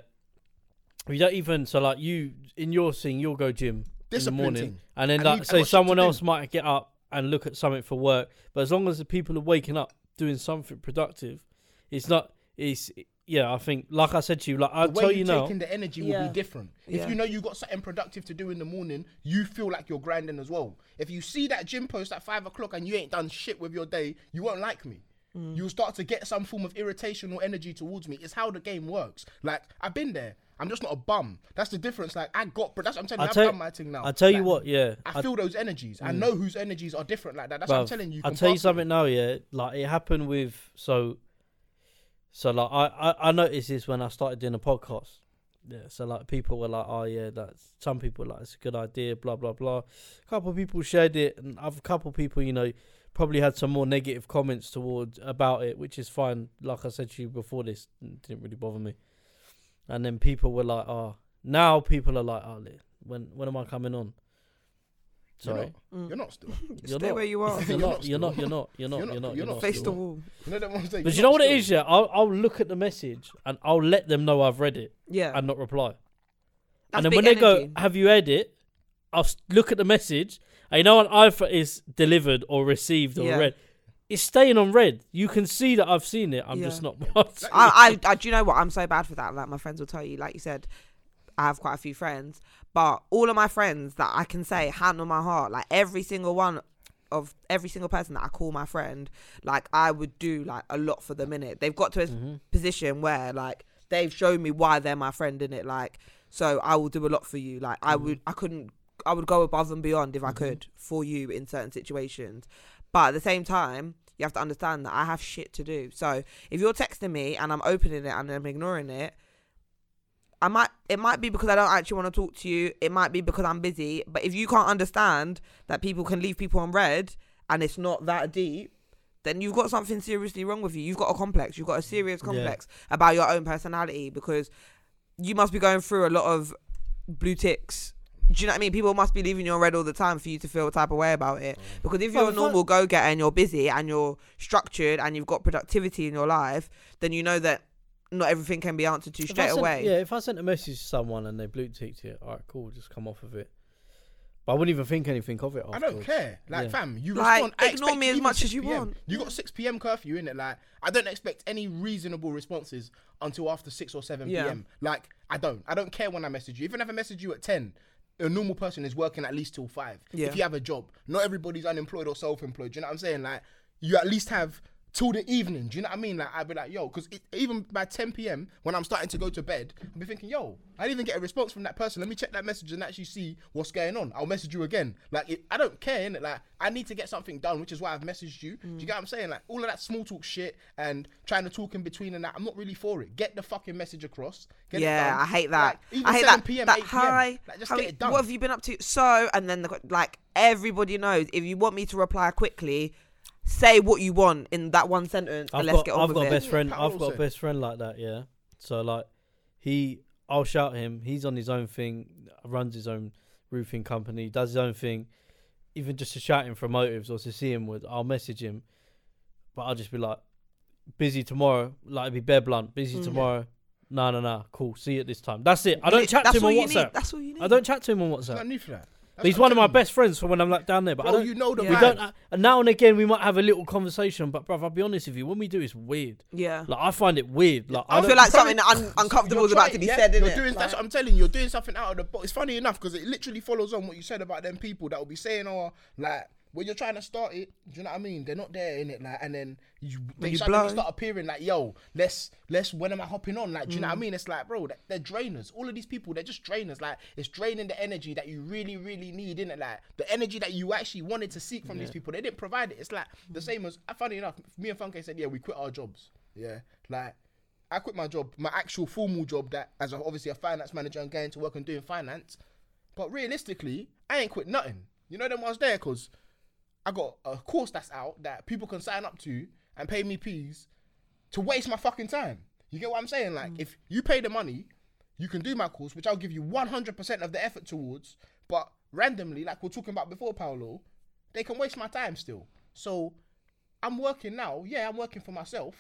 you don't even so like you in your thing, you'll go gym in the Discipline morning, thing. and then I like need- I say got shit someone to do. else might get up and look at something for work. But as long as the people are waking up doing something productive, it's not. It's yeah. I think like I said to you, like I'll the way tell you you take now. in the energy will Yeah. be different. Yeah. If you know you got something productive to do in the morning, you feel like you're grinding as well. If you see that gym post at five o'clock and you ain't done shit with your day, you won't like me. Mm. You'll start to get some form of irritation or energy towards me. It's how the game works. Like I've been there. I'm just not a bum. That's the difference. Like I got, but that's what I'm telling you. I I've tell, done my thing now. I tell you what, yeah. I feel those energies. I mm. know whose energies are different like that. That's what I'm telling you. I'll can tell you something now, yeah. Like it happened with so so like I, I, I noticed this when I started doing a podcast. Yeah, so like people were like, Oh yeah, that's some people were like it's a good idea, blah blah blah. A couple of people shared it and other couple of people, you know, probably had some more negative comments towards about it, which is fine. Like I said to you before this, it didn't really bother me. And then people were like, Oh now people are like, Oh when when am I coming on? You're Sorry. not, mm. you're not still. You're Stay not. where you are. You're You're not, not you're not. You're not. You're not. You're You're not- not. you're You're not not. Face the wall. You know that one saying, But you're you know what it still. is, yeah. I'll I'll look at the message and I'll let them know I've read it Yeah. and not reply. That's and then big when they energy. go, "Have you read it?" I'll s- look at the message. And you know when either is delivered or received or Yeah. read, it's staying on red. You can see that I've seen it. I'm Yeah. just not. I, I, I, do you know what? I'm so bad for that. Like my friends will tell you, like you said, I have quite a few friends, but all of my friends that I can say hand on my heart, like every single one of every single person that I call my friend, like I would do like a lot for them in it. They've got to a Mm-hmm. position where like they've shown me why they're my friend in it. Like so, I will do a lot for you. Like I would, I couldn't, I would go above and beyond if I could for you in certain situations. But at the same time, you have to understand that I have shit to do. So if you're texting me and I'm opening it and I'm ignoring it, I might it might be because I don't actually want to talk to you. It might be because I'm busy. But if you can't understand that people can leave people on red and it's not that deep, then you've got something seriously wrong with you. You've got a complex. You've got a serious Yeah. complex about your own personality because you must be going through a lot of blue ticks. Do you know what I mean? People must be leaving you on red all the time for you to feel a type of way about it. Mm. Because if Well, you're a normal go getter and you're busy and you're structured and you've got productivity in your life, then you know that not everything can be answered to straight sent- away. Yeah, if I sent a message to someone and they blue ticked it, all right, cool, just come off of it. But I wouldn't even think anything of it. I don't care. Like, Yeah. fam, you Like, respond. I ignore me as much as 6 you PM. want. You got 6 p.m. curfew in it. Like, I don't expect any reasonable responses until after 6 or 7 Yeah. p.m. Like, I don't. I don't care when I message you. Even if I message you at 10, a normal person is working at least till 5. Yeah. If you have a job, not everybody's unemployed or self employed. Do you know what I'm saying? Like, you at least have till the evening. Do you know what I mean? Like, I'd be like, yo, because even by 10 p.m., when I'm starting to go to bed, I'll be thinking, yo, I didn't even get a response from that person. Let me check that message and actually see what's going on. I'll message you again. Like, it, I don't care, innit? Like, I need to get something done, which is why I've messaged you. Do you get what I'm saying? Like, all of that small talk shit and trying to talk in between and that, I'm not really for it. Get the fucking message across. Get it yeah. I hate that. Like, even I hate 7 that. p.m., that 8 p.m. hi, Like, just how- get it done. what have you been up to? So, and then the, like everybody knows, if you want me to reply quickly, say what you want in that one sentence, I've and let's got, get on I've with got a it. best friend. Powell I've got a best friend like that. Yeah. So like, he, I'll shout him. He's on his own thing. Runs his own roofing company. Does his own thing. Even just to shout him for motives or to see him with, I'll message him. But I'll just be like, busy tomorrow. Like it'd be bare blunt. Busy Mm. tomorrow. No, no, no. Cool. See you at this time. That's it. I don't Li- chat to him on you need. WhatsApp. That's all you need. I don't chat to him on There's no WhatsApp. need for that. That's He's one of my best friends from when I'm like down there. But I don't, you know the we vibe. don't. Uh, and now and again, we might have a little conversation. But bruv, I'll be honest with you. When we do, it's weird. Yeah. Like I find it weird. Like I, I don't, feel like something un- uncomfortable is about to be yeah, said, you're innit? doing, That's Like- what I'm telling you. You're doing something out of the box. It's funny enough because it literally follows on what you said about them people that will be saying, "Oh, like when you're trying to start it, do you know what I mean? They're not there in it, like, and then you they you suddenly blow. start appearing like, "Yo, let's let's when am I hopping on?" Like, do you know what I Mm. mean? It's like, bro, they're drainers. All of these people, they're just drainers. Like, it's draining the energy that you really, really need, in it. Like the energy that you actually wanted to seek from these people, they didn't provide it. It's like the same as, uh, funny enough, me and Funke said, "Yeah, we quit our jobs." Yeah, like. I quit my job, my actual formal job that as a, obviously a finance manager and going to work and doing finance. But realistically, I ain't quit nothing. You know them ones there because I got a course that's out that people can sign up to and pay me peas to waste my fucking time. You get what I'm saying? Like mm. if you pay the money, you can do my course, which I'll give you 100% of the effort towards. But randomly, like we're talking about before, Paulo, they can waste my time still. So I'm working now. Yeah, I'm working for myself.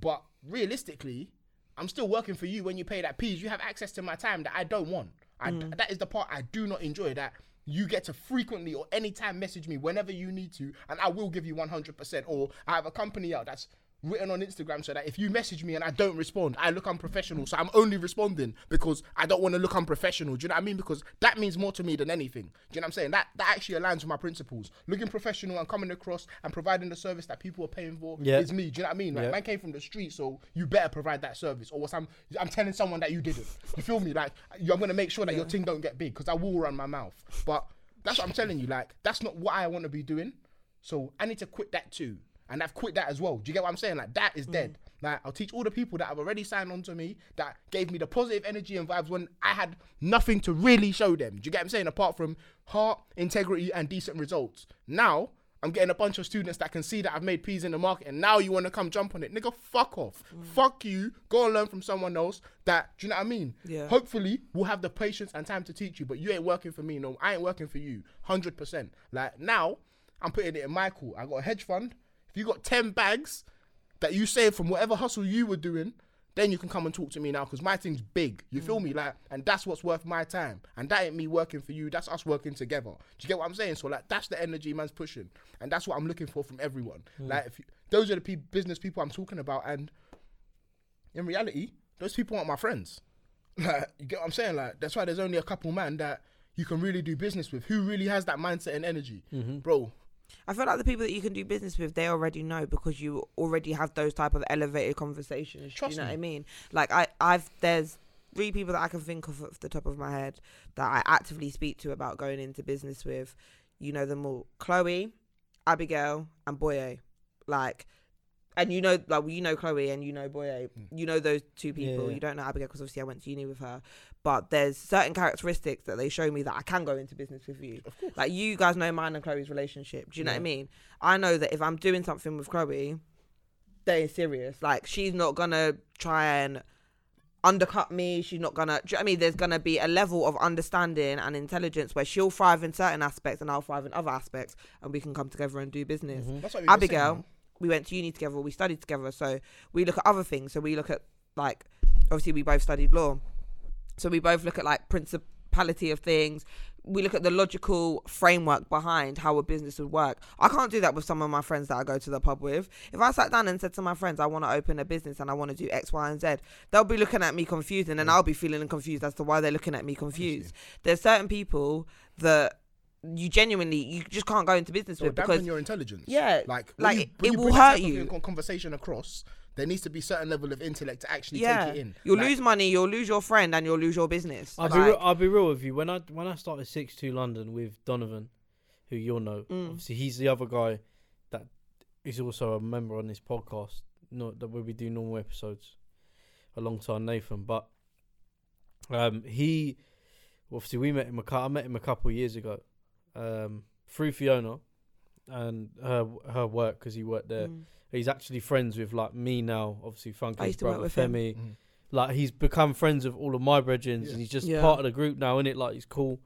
But realistically, I'm still working for you when you pay that peas. You have access to my time that I don't want. I, mm. That is the part I do not enjoy. That you get to frequently or anytime message me whenever you need to, and I will give you 100%. Or I have a company out that's written on Instagram so that if you message me and I don't respond, I look unprofessional. So I'm only responding because I don't want to look unprofessional. Do you know what I mean? Because that means more to me than anything. Do you know what I'm saying? That that actually aligns with my principles. Looking professional and coming across and providing the service that people are paying for Yeah. is me. Do you know what I mean? Like Yeah. man came from the street, so you better provide that service. Or I'm I'm telling someone that you didn't. You feel me? Like I'm gonna make sure that your thing don't get big because I will run my mouth. But that's what I'm telling you. Like that's not what I want to be doing. So I need to quit that too. And I've quit that as well. Do you get what I'm saying? Like that is mm. dead. Like I'll teach all the people that have already signed on to me that gave me the positive energy and vibes when I had nothing to really show them. Do you get what I'm saying? Apart from heart, integrity, and decent results. Now I'm getting a bunch of students that can see that I've made peas in the market, and now you want to come jump on it, nigga. Fuck off. Mm. Fuck you. Go and learn from someone else. That do you know what I mean? Yeah. Hopefully we'll have the patience and time to teach you, but you ain't working for me. No, I ain't working for you. Hundred percent. Like now, I'm putting it in my cool. I got a hedge fund. If you got ten bags that you saved from whatever hustle you were doing, then you can come and talk to me now because my thing's big. You feel me? Mm. Like, and that's what's worth my time. And that ain't me working for you. That's us working together. Do you get what I'm saying? So like, that's the energy man's pushing, and that's what I'm looking for from everyone. Mm. Like, if you, those are the pe- business people I'm talking about, and in reality, those people aren't my friends. Like, you get what I'm saying? Like, that's why there's only a couple man that you can really do business with who really has that mindset and energy, mm-hmm. bro. I feel like the people that you can do business with, they already know because you already have those type of elevated conversations. Trust you know me. what I mean? Like I, I've there's three people that I can think of off the top of my head that I actively speak to about going into business with. You know them all: Chloe, Abigail, and Boye. Like, and you know, like well, you know Chloe and you know Boye. Mm. You know those two people. Yeah. You don't know Abigail because obviously I went to uni with her. But there's certain characteristics that they show me that I can go into business with you. Of course. Like you guys know mine and Chloe's relationship. Do you know what I mean? I know that if I'm doing something with Chloe, they're serious. Like she's not gonna try and undercut me. She's not gonna. Do you know what I mean? There's gonna be a level of understanding and intelligence where she'll thrive in certain aspects and I'll thrive in other aspects, and we can come together and do business. Mm-hmm. That's what we saying, Abigail. We went to uni together. We studied together, so we look at other things. So we look at like obviously we both studied law, so we both look at like principality of things. We look at the logical framework behind how a business would work. I can't do that with some of my friends that I go to the pub with. If I sat down and said to my friends, I want to open a business and I want to do X, Y, and Z, they'll be looking at me confused, and then I'll be feeling confused as to why they're looking at me confused. There's certain people that you genuinely you just can't go into business So with because your intelligence. Yeah, like like, you, it- it you will hurt you. Conversation across. There needs to be a certain level of intellect to actually yeah, take it in. you'll Like, lose money, you'll lose your friend, and you'll lose your business. I'll be real, I'll be real with you. When I when I started six two London with Donovan, who you'll know, Mm. obviously he's the other guy that is also a member on this podcast. Not that where we do normal episodes alongside Nathan, but um, he obviously we met him. A, cou- I met him a couple of years ago um, through Fiona and her her work because he worked there. mm. He's actually friends with like me now. Obviously, I Funke's used to work brother with him. Femi. Mhm. Like he's become friends with all of my brethren, Yeah. and he's just Yeah. part of the group now, innit? Like he's cool.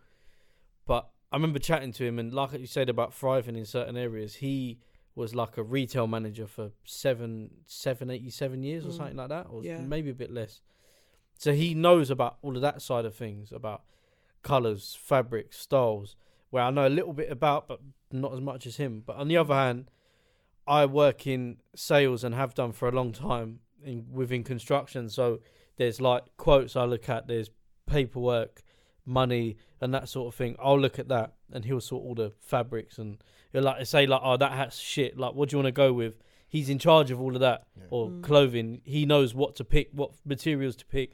But I remember chatting to him, and like you said about thriving in certain areas, he was like a retail manager for seven, seven, eighty-seven years or Mm. something like that, or Yeah. maybe a bit less. So he knows about all of that side of things, about colors, fabrics, styles, where I know a little bit about, but not as much as him. But on the other hand, I work in sales and have done for a long time in within construction. So there's like quotes I look at. There's paperwork, money, and that sort of thing. I'll look at that, and he'll sort all the fabrics and he'll like say like, "Oh, that hat's shit. Like, what do you want to go with?" He's in charge of all of that Yeah. or Mm. clothing. He knows what to pick, what materials to pick.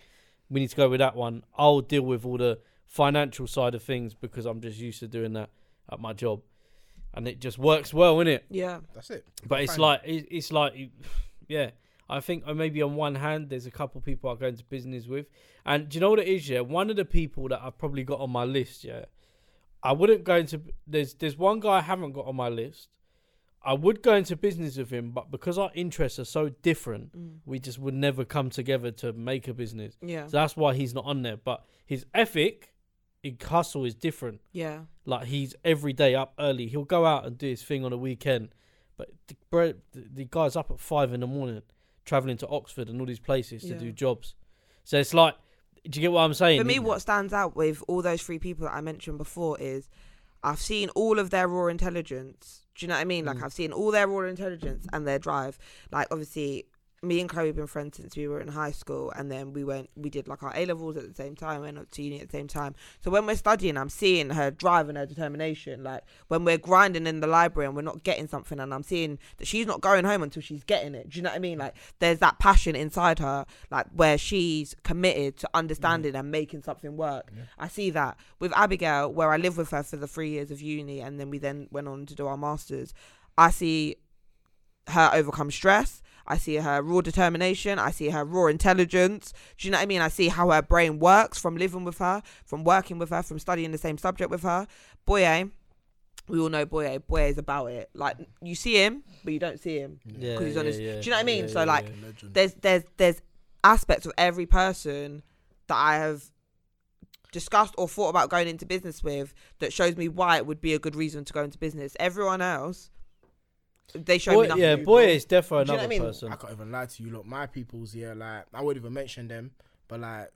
We need to go with that one. I'll deal with all the financial side of things because I'm just used to doing that at my job, and it just works well, innit? Yeah. That's it. But it's Fine. like it- it's like yeah. I think uh, maybe on one hand, there's a couple people I go into business with, and do you know what it is? Yeah, one of the people that I've probably got on my list. Yeah, I wouldn't go into. There's there's one guy I haven't got on my list. I would go into business with him, but because our interests are so different, Mm. we just would never come together to make a business. Yeah. So that's why he's not on there. But his ethic, in hustle, is different. Yeah. Like he's every day up early. He'll go out and do his thing on a weekend, but the, the, the guy's up at five in the morning, traveling to Oxford and all these places to Yeah. do jobs. So it's like, do you get what I'm saying? For me, what stands out with all those three people that I mentioned before is I've seen all of their raw intelligence. Do you know what I mean? Like Mm. I've seen all their raw intelligence and their drive. Like obviously, me and Chloe have been friends since we were in high school, and then we went, we did like our A levels at the same time, went up to uni at the same time. So when we're studying, I'm seeing her drive and her determination. Like when we're grinding in the library and we're not getting something, and I'm seeing that she's not going home until she's getting it. Do you know what I mean? Like there's that passion inside her, like where she's committed to understanding and making something work. Yeah. I see that with Abigail, where I lived with her for the three years of uni, and then we then went on to do our masters. I see her overcome stress. I see her raw determination. I see her raw intelligence. Do you know what I mean? I see how her brain works from living with her, from working with her, from studying the same subject with her. Boye, we all know Boye. Boye is about it. Like you see him, but you don't see him. Yeah, 'cause he's on yeah, his- yeah, do you know what I mean? yeah, So, yeah, like, yeah. There's there's there's aspects of every person that I have discussed or thought about going into business with that shows me why it would be a good reason to go into business. Everyone else, they show boy, me nothing. yeah, boy is definitely Do you know another what I mean? person. I can't even lie to you. Look, my people's yeah, like I wouldn't even mention them, but like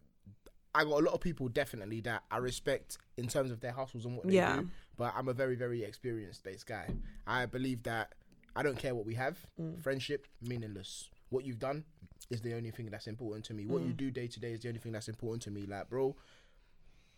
I got a lot of people definitely that I respect in terms of their hustles and what they Yeah. do. But I'm a very, very experienced based guy. I believe that I don't care what we have. Mm. Friendship meaningless. What you've done is the only thing that's important to me. What you Mm. do day to day is the only thing that's important to me. Like, bro,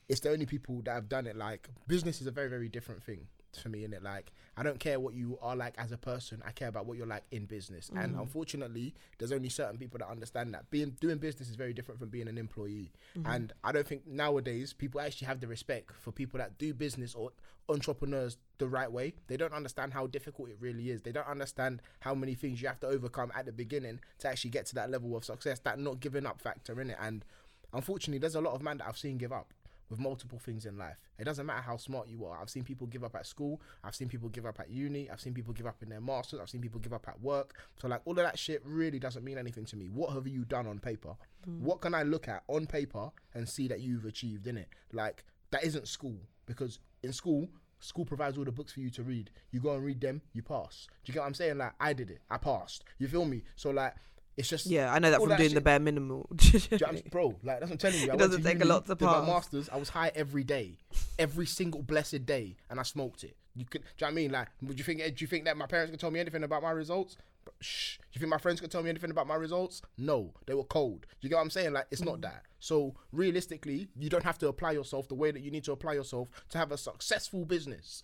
it's the only people that have done it. Like, business is a very, very different thing for me. In it, like, I don't care what you are like as a person. I care about what you're like in business. And Mhm. unfortunately, there's only certain people that understand that being doing business is very different from being an employee. Mhm. And I don't think nowadays people actually have the respect for people that do business or entrepreneurs the right way. They don't understand how difficult it really is. They don't understand how many things you have to overcome at the beginning to actually get to that level of success. That not giving up factor in it. And unfortunately, there's a lot of men that I've seen give up with multiple things in life. It doesn't matter how smart you are. I've seen people give up at school. I've seen people give up at uni. I've seen people give up in their masters. I've seen people give up at work. So like all of that shit really doesn't mean anything to me. What have you done on paper? Hmm. What can I look at on paper and see that you've achieved in it? Like that isn't school because in school school provides all the books for you to read. You go and read them, you pass. Do you get what I'm saying? Like I did it. I passed. You feel me? So like it's just Yeah, I know that from that doing the bare minimal. you know I'm- bro, like that's what I'm telling you. I it doesn't take a lot to did my masters. I was high every day, every single blessed day, and I smoked it. You could, do you know what I mean? Like, would you think? Eh, do you think that my parents could tell me anything about my results? Shh. Do you think my friends could tell me anything about my results? No, they were cold. Do you get what I'm saying? Like, it's not mm. that. So realistically, you don't have to apply yourself the way that you need to apply yourself to have a successful business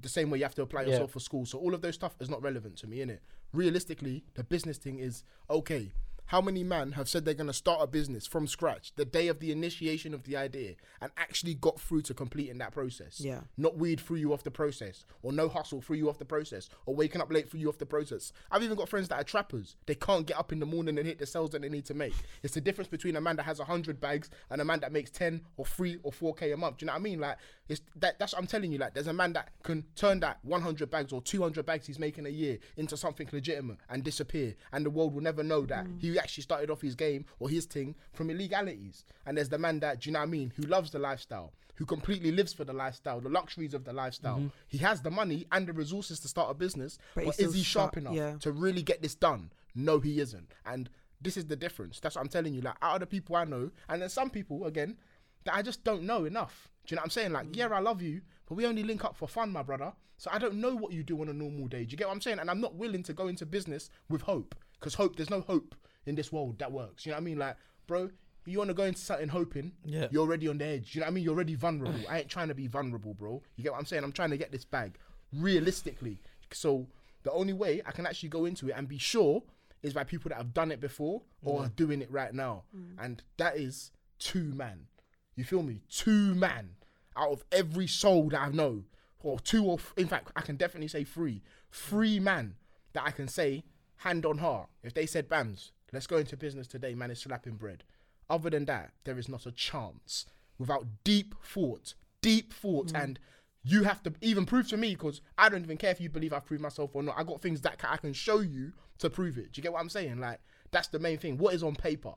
the same way you have to apply Yeah. yourself for school. So all of those stuff is not relevant to me, innit? Realistically, the business thing is okay. How many men have said they're gonna start a business from scratch the day of the initiation of the idea and actually got through to completing that process? Yeah. Not weed threw you off the process, or no hustle threw you off the process, or waking up late threw you off the process. I've even got friends that are trappers. They can't get up in the morning and hit the sales that they need to make. It's the difference between a man that has hundred bags and a man that makes ten or three or four k a month. Do you know what I mean? Like it's that. That's what I'm telling you. Like there's a man that can turn that 100 bags or 200 bags he's making a year into something legitimate and disappear, and the world will never know that mm. he actually started off his game or his thing from illegalities. And there's the man that, do you know what I mean, who loves the lifestyle, who completely lives for the lifestyle, the luxuries of the lifestyle. He has the money and the resources to start a business, But but, is he sharp sharp- enough yeah. to really get this done? No, he isn't. And this is the difference. That's what I'm telling you. Like out of the people I know, and then some people again, that I just don't know enough. Do you know what I'm saying? Like, yeah, I love you, but we only link up for fun, my brother. So I don't know what you do on a normal day. Do you get what I'm saying? And I'm not willing to go into business with hope because hope, there's no hope in this world that works. You know what I mean? Like, bro, you want to go into something hoping, Yeah. you're already on the edge. You know what I mean? You're already vulnerable. I ain't trying to be vulnerable, bro. You get what I'm saying? I'm trying to get this bag realistically. So the only way I can actually go into it and be sure is by people that have done it before or are doing it right now. Mm. And that is two man. You feel me? Two man out of every soul that I know, or two or f- in fact, I can definitely say three. Three man that I can say hand on heart. If they said, "Bams, let's go into business today," man is slapping bread. Other than that, there is not a chance. Without deep thought, deep thought, mm. and you have to even prove to me because I don't even care if you believe I've proved myself or not. I got things that I can show you to prove it. Do you get what I'm saying? Like that's the main thing. What is on paper,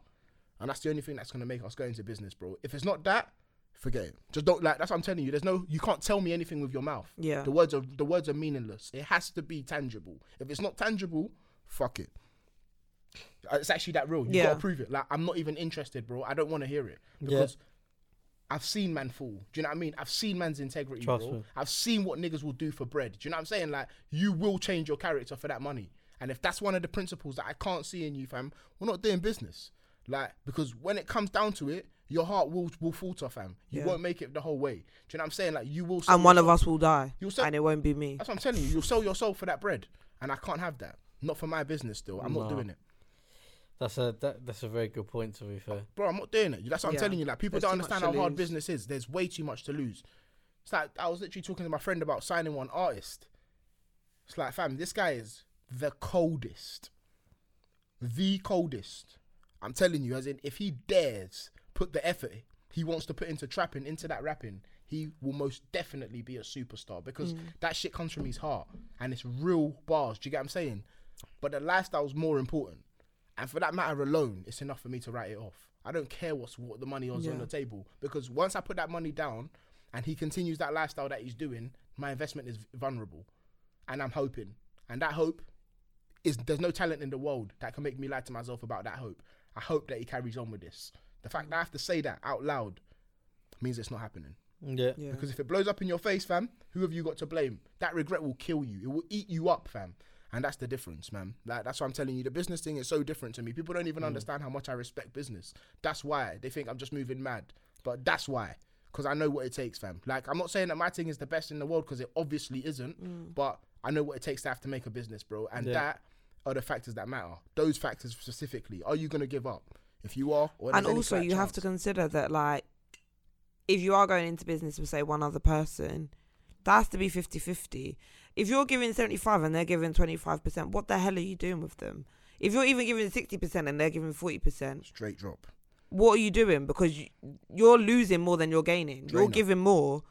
and that's the only thing that's gonna make us go into business, bro. If it's not that, forget it. Just don't like. That's what I'm telling you. There's no. You can't tell me anything with your mouth. Yeah. The words are the words are meaningless. It has to be tangible. If it's not tangible, fuck it. Uh, It's actually that real. You Yeah. gotta prove it. Like I'm not even interested, bro. I don't want to hear it because I've seen man fall. Do you know what I mean? I've seen man's integrity, Trust bro. me. I've seen what niggas will do for bread. Do you know what I'm saying? Like you will change your character for that money. And if that's one of the principles that I can't see in you, fam, we're not doing business. Like because when it comes down to it, your heart will will falter, fam. You Yeah. won't make it the whole way. Do you know what I'm saying? Like you will. And one of us will die, You'll sell- and it won't be me. That's what I'm telling you. You'll sell your soul for that bread, and I can't have that. Not for my business. Still, I'm not doing it, That's a that, that's a very good point. To be fair, bro. I'm not doing it. That's what I'm telling you. Like people There's don't understand to how hard lose. business is. There's way too much to lose. It's like I was literally talking to my friend about signing one artist. It's like, fam, this guy is the coldest, the coldest. I'm telling you, as in, if he dares put the effort he wants to put into trapping, into that rapping, he will most definitely be a superstar because mm. that shit comes from his heart and it's real bars. Do you get what I'm saying? But the lifestyle's more important, and for that matter alone, it's enough for me to write it off. I don't care what's what the money is on the table because once I put that money down and he continues that lifestyle that he's doing, my investment is vulnerable, and I'm hoping, and that hope is there's no talent in the world that can make me lie to myself about that hope. I hope that he carries on with this. The fact that I have to say that out loud means it's not happening. yeah, Yeah. Because if it blows up in your face, fam, who have you got to blame? That regret will kill you. It will eat you up, fam. And that's the difference, man. Like that's what I'm telling you. The business thing is so different to me. People don't even mm. understand how much I respect business. That's why they think I'm just moving mad. But that's why. Because I know what it takes, fam. Like I'm not saying that my thing is the best in the world because it obviously isn't. Mm. But I know what it takes to have to make a business, bro. And Yeah. that are the factors that matter. Those factors specifically. Are you gonna give up? If you are, or and also you have to consider that like if you are going into business with say one other person that has to be 50-50 if you're giving 75 and they're giving 25% what the hell are you doing with them if you're even giving 60% and they're giving 40% straight drop. what are you doing because you, you're losing more than you're gaining you're giving more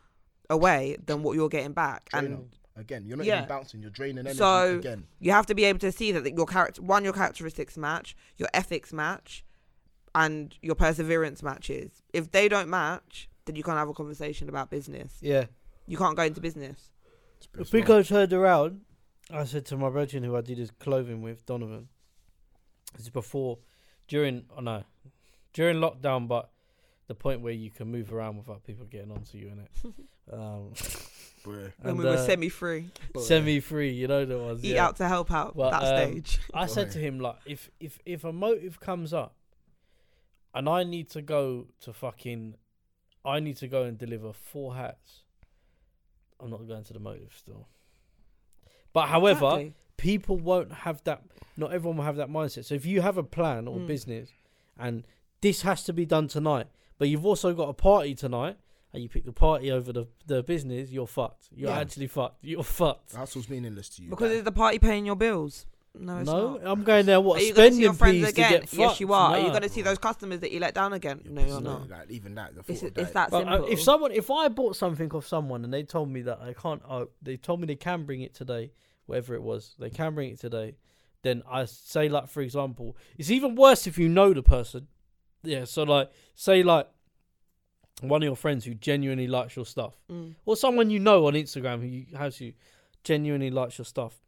away than what you're getting back Drainer. and again, you're not Yeah. even bouncing. You're draining energy So- again. you have to be able to see that your character one your characteristics match your ethics match and your perseverance matches if they don't match then you can't have a conversation about business yeah. you can't go into business If we go turned around, I said to my brethren who I did his clothing with, Donovan, this is before, during, oh no, during lockdown, but the point where you can move around without people getting onto you in it. um, Boy. when and, we were uh, semi-free semi-free, you know the ones. eat yeah. out to help out But, that um, stage I said to him like, if if if a motive comes up, and I need to go to fucking, I need to go and deliver four hats. I'm not going to the motive still. But however, Exactly. people won't have that. Not everyone will have that mindset. So if you have a plan or Mm. business, and this has to be done tonight, but you've also got a party tonight, and you pick the party over the the business, you're fucked. You're Yeah. actually fucked. You're fucked. That's what's meaningless to you. because That- is the party paying your bills no it's no, not. I'm going there. What are you going to see spending your friends peas again to get fucked? yes you are are you going to see those customers that you let down again no you're pissing not me, Like even that, the it's, of it's that. that But, uh, simple if someone, if I bought something off someone and they told me that I can't, uh, they told me they can bring it today, whatever it was, they can bring it today, then I say like, for example, it's even worse if you know the person. Yeah, so like, say like one of your friends who genuinely likes your stuff, Mm. or someone you know on Instagram who you, has you genuinely likes your stuff,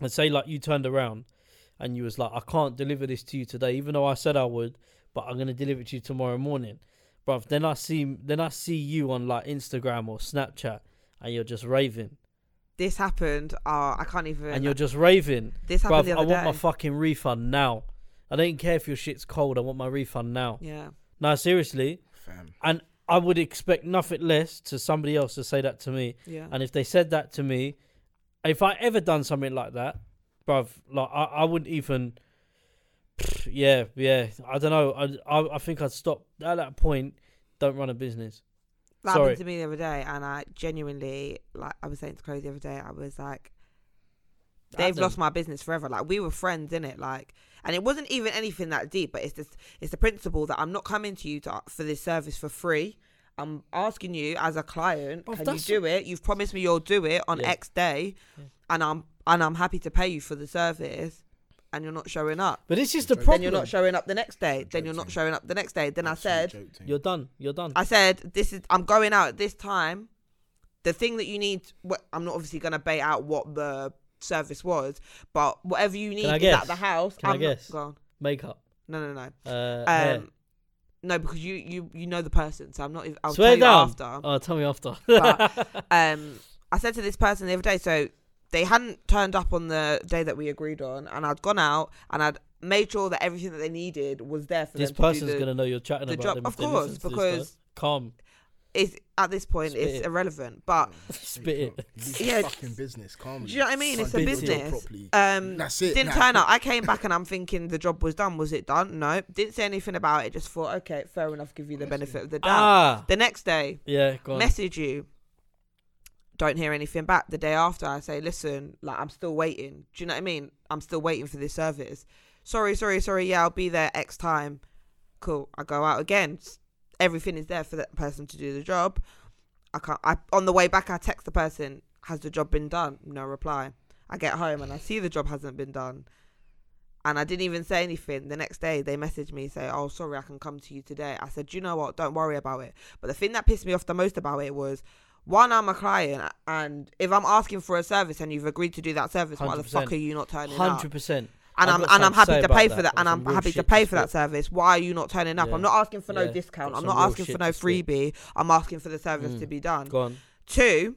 and say like you turned around and you was like, I can't deliver this to you today, even though I said I would, but I'm gonna deliver it to you tomorrow morning. bruv. Then I see then I see you on like Instagram or Snapchat, and you're just raving, This happened. Uh, I can't even. and you're just raving, this happened bruv. the I want day. my fucking refund now. I don't care if your shit's cold. I want my refund now. yeah. No, seriously. Fam. And I would expect nothing less to somebody else to say that to me. Yeah. And if they said that to me, if I ever done something like that, bruv, like I, I wouldn't even. Yeah, yeah. I don't know. I, I, I think I'd stop at that point. Don't run a business. That Sorry. happened to me the other day, and I genuinely, like, I was saying to Chloe the other day, I was like, they've Adam, lost my business forever. Like, we were friends, in it, like, and it wasn't even anything that deep, but it's just, it's the principle that I'm not coming to you to for this service for free. I'm asking you as a client, Bruv, can you do it? You've promised me you'll do it on Yeah. X day, Yeah. and I'm and I'm happy to pay you for the service, and you're not showing up. But this is the Then Then problem. you're not showing up the next day. Then you're not showing up the next day. Then I said, Absolute You're done. You're done. I said, "This is I'm going out at this time. The thing that you need, wh- I'm not obviously gonna bait out what the service was, but whatever you need is guess? at the house. Can I I'm not- guess? go on. Makeup. No, no, no. Uh, hair. Um, no, because you you you know the person, so I'm not. I'll Swear tell you down. after. Oh, tell me after. But- Um, I said to this person the other day, so they hadn't turned up on the day that we agreed on, and I'd gone out and I'd made sure that everything that they needed was there for this them to person's the, gonna know you're chatting the about job. them. Of course, this, because calm, it's at this point Spit it's it. irrelevant. But spit it. Yeah. Yeah. Fucking business. Calm. Do you know what I mean? It's a do your job business. properly. um, That's it. didn't nah. turn up. I came back and I'm thinking the job was done. Was it done? No. Didn't say anything about it. Just thought, okay, fair enough. Give you the benefit of the doubt. Ah, The next day, yeah. Go on. message you. Don't hear anything back. The day after, I say, listen, like I'm still waiting. Do you know what I mean? I'm still waiting for this service. Sorry, sorry, sorry. Yeah, I'll be there X time. Cool. I go out again. Everything is there for that person to do the job. I can't. I on the way back, I text the person. Has the job been done? No reply. I get home and I see the job hasn't been done. And I didn't even say anything. The next day, they messaged me say, "Oh, sorry, I can come to you today." I said, "You know what? Don't worry about it." But the thing that pissed me off the most about it was, one, I'm a client, and if I'm asking for a service and you've agreed to do that service, why the fuck are you not turning up? Hundred percent. And I'm and I'm happy to pay for that. and I'm happy to pay for that service. Why are you not turning up? Yeah. I'm not asking for no Yeah. discount. I'm not asking for no freebie. I'm asking for the service Mm. to be done. Go on. Two,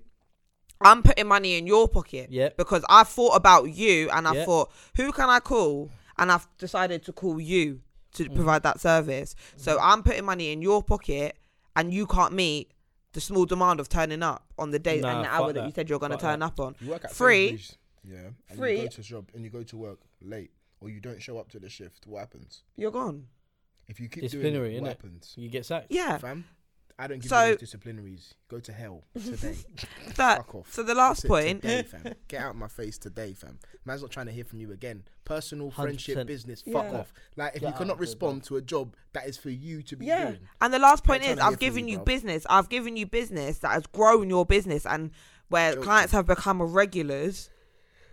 I'm putting money in your pocket Yep. because I thought about you and I Yeah. thought, who can I call? And I've decided to call you to Mm. provide that service. So I'm putting money in your pocket and you can't meet the small demand of turning up on the day Nah, and the hour that. that. you said you're going to turn that. up on. You work at Free. Sainsbury's, Yeah. And Free. You go to job and you go to work late, or you don't show up to the shift. What happens? You're gone. If you keep Disciplinary, doing it, what innit? happens? You get sacked. Yeah. Fam, I don't give So- you those disciplinaries. Go to hell today. That, Fuck off. so the last That's point, today, fam. Get out of my face today, fam. Man's not trying to hear from you again. Personal, 100%. friendship, business. Fuck off. Like if Get you cannot respond to a job that is for you to be Yeah. doing. And the last point is, I've given you, you business. I've given you business that has grown your business, and where Joking. clients have become regulars.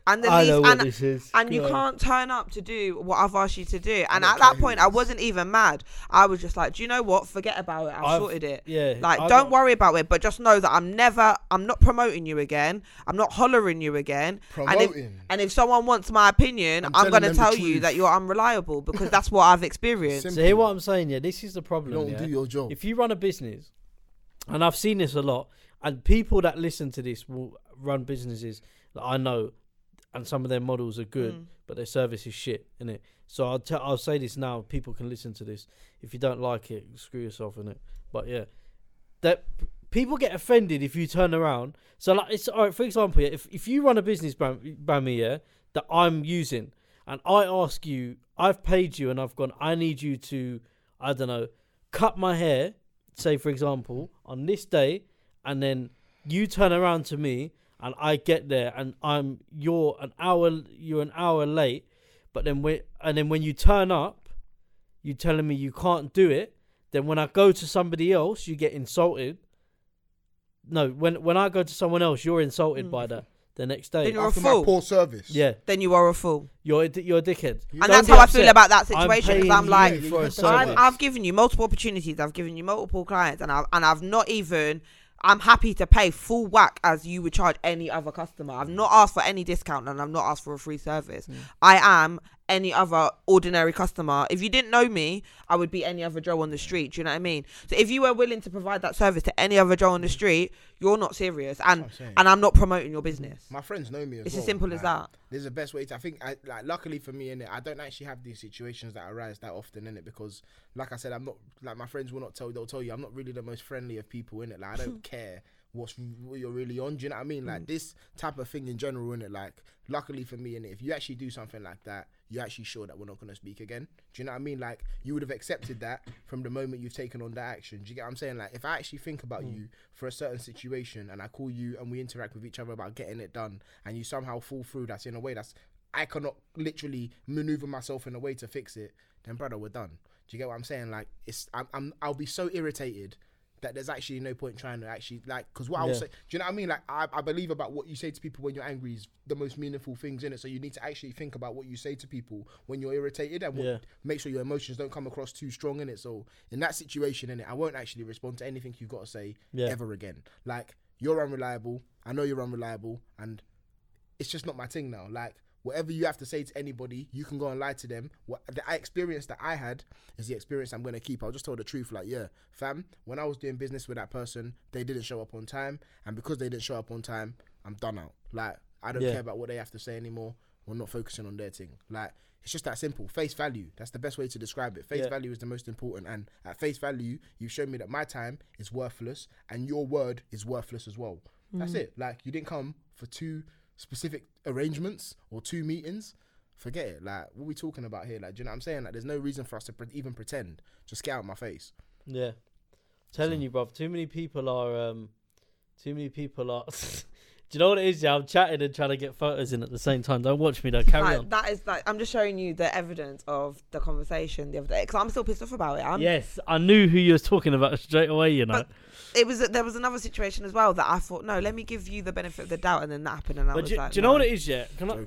And the I least, know what and, this is. and you on. can't turn up to do what I've asked you to do. And don't at that point, I wasn't even mad. I was just like, do you know what? Forget about it. I've, I've- sorted it. Yeah. Like, I don't got- worry about it, but just know that I'm never, I'm not promoting you again. I'm not hollering you again. And if, Promoting. and if someone wants my opinion, I'm I'm, telling going to the tell you truth. that you're unreliable because that's what I've experienced. Simple. So hear what I'm saying? Yeah. This is the You problem. don't yeah? do your job. If you run a business, and I've seen this a lot, and people that listen to this will run businesses that I know, and some of their models are good, Mm. but their service is shit, innit? So I'll tell, I'll say this now. People can listen to this. If you don't like it, screw yourself in it. But yeah, that people get offended if you turn around. So like, it's all right. For example, yeah, if if you run a business, Bam- Bami, yeah, that I'm using, and I ask you, I've paid you, and I've gone, I need you to, I don't know, cut my hair, say for example, on this day, and then you turn around to me and I get there and I'm you're an hour you're an hour late, but then when and then when you turn up, you telling me you can't do it. Then when I go to somebody else, you get insulted. No, when when I go to someone else, you're insulted Mm. by that the next day. Then you're a fool. my poor service. Yeah, Then you are a fool. you're a, di- you're a dickhead. You and that's be how I feel about that situation. Because paying I'm like, you for a I've- service. I've, I've given you multiple opportunities. I've given you multiple clients, and I've and I've not even. I'm happy to pay full whack as you would charge any other customer. I've not asked for any discount, and I've not asked for a free service. Mm. I am any other ordinary customer. If you didn't know me, I would be any other Joe on the street. Do you know what I mean? So if you were willing to provide that service to any other Joe on the street, you're not serious, and I'm saying. and I'm not promoting your business. My friends know me as It's well. as simple as Like, that. There's the best way to. I think, I, like, luckily for me, in it, I don't actually have these situations that arise that often in it because, like I said, I'm not like my friends will not tell. They'll tell you I'm not really the most friendly of people in it. Like I don't care what's what you're really on. Do you know what I mean? Like mm. this type of thing in general in it. Like, luckily for me in it, if you actually do something like that, you're actually sure that we're not gonna speak again. Do you know what I mean? Like you would have accepted that from the moment you've taken on that action. Do you get what I'm saying? Like if I actually think about hmm. you for a certain situation and I call you and we interact with each other about getting it done and you somehow fall through that's in a way that's I cannot literally maneuver myself in a way to fix it, then brother, we're done. Do you get what I'm saying? Like it's I'm, I'm I'll be so irritated that there's actually no point trying to actually like because what I Yeah. say, do you know what I mean? Like I, I believe about what you say to people when you're angry is the most meaningful things in it. So you need to actually think about what you say to people when you're irritated and what, Yeah. make sure your emotions don't come across too strong in it. So in that situation in it, I won't actually respond to anything you've got to say Yeah. ever again. Like you're unreliable. I know you're unreliable, and it's just not my thing now. Like whatever you have to say to anybody, you can go and lie to them. What the experience that I had is the experience I'm gonna keep. I'll just tell the truth. Like yeah, fam, when I was doing business with that person, they didn't show up on time, and because they didn't show up on time, I'm done out. Like I don't Yeah. care about what they have to say anymore. We're not focusing on their thing. Like it's just that simple. Face value. That's the best way to describe it. Face Yeah. value is the most important. And at face value, you've shown me that my time is worthless and your word is worthless as well. That's mm. it. Like you didn't come for two specific arrangements or two meetings. Forget it. Like what we talking about here? Like, do you know what I'm saying? Like, there's no reason for us to pre- even pretend. Just get out of my face. Yeah, telling So- you, bruv. Too many people are. um Too many people are. Do you know what it is? Yeah, I'm chatting and trying to get photos in at the same time. Don't watch me though. Carry Like, on. that is like I'm just showing you the evidence of the conversation the other day because I'm still pissed off about it. I'm, yes, I knew who you were talking about straight away. You know. But it was there was another situation as well that I thought no, let me give you the benefit of the doubt, and then that happened, and I But was do, like, do you know no. what it is? Yeah, Can I,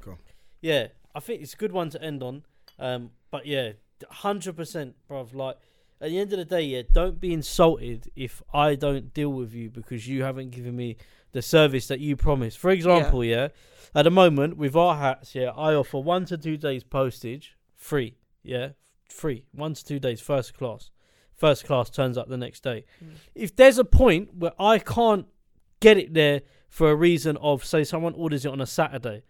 yeah. I think it's a good one to end on. Um, but yeah, hundred percent, bruv. Like at the end of the day, yeah, don't be insulted if I don't deal with you because you haven't given me the service that you promised. For example, yeah, at the moment with our hats, yeah, I offer one to two days postage free. Yeah, free. One to two days, first class. First class turns up the next day. Mm. If there's a point where I can't get it there for a reason of, say, someone orders it on a Saturday,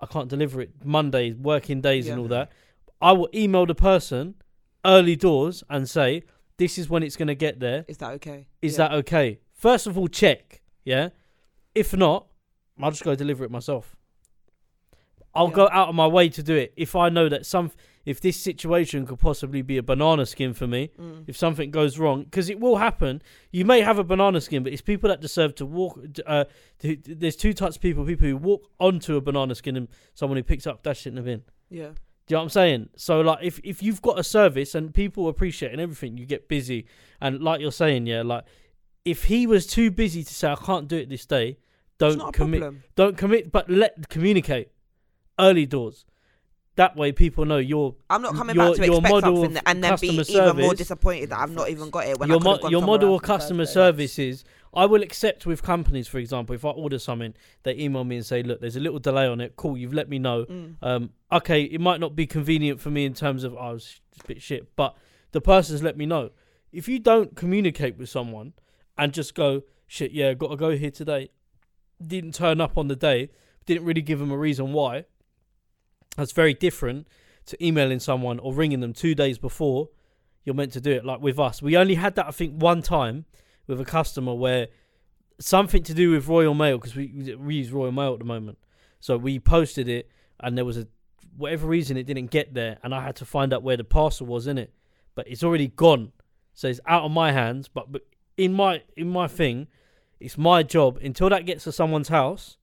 I can't deliver it Monday, working days and all that. I will email the person early doors and say, "This is when it's going to get there. Is that okay? Is Yeah. that okay?" First of all, check. Yeah. If not, I'll just go deliver it myself. I'll Yeah. go out of my way to do it if I know that some if this situation could possibly be a banana skin for me. Mm. If something goes wrong, because it will happen. You may have a banana skin, but it's people that deserve to walk. Uh, to, there's two types of people: people who walk onto a banana skin and someone who picks up dash it in the bin. Yeah. Do you know what I'm saying? So like if if you've got a service and people appreciate and everything, you get busy. And like you're saying, yeah, like if he was too busy to say I can't do it this day, don't commit. problem. Don't commit, but let communicate early doors. That way, people know you're I'm not coming your- back to your expect model something and then be customer even more disappointed that I've not even got it when your mo- your model of in the first customer service is I will accept with companies, for example, if I order something, they email me and say, "Look, there's a little delay on it. Cool, you've let me know. Mm. Um, okay, it might not be convenient for me in terms of oh, I was a bit shit, but the person's let me know. If you don't communicate with someone and just go, shit, yeah, got to go here today, didn't turn up on the day, didn't really give them a reason why, that's very different to emailing someone or ringing them two days before you're meant to do it. Like with us, we only had that I think one time with a customer where something to do with Royal Mail because we we use Royal Mail at the moment. So we posted it and there was a whatever reason it didn't get there and I had to find out where the parcel was in it. But it's already gone. So it's out of my hands, but, but in my in my thing, it's my job until that gets to someone's house.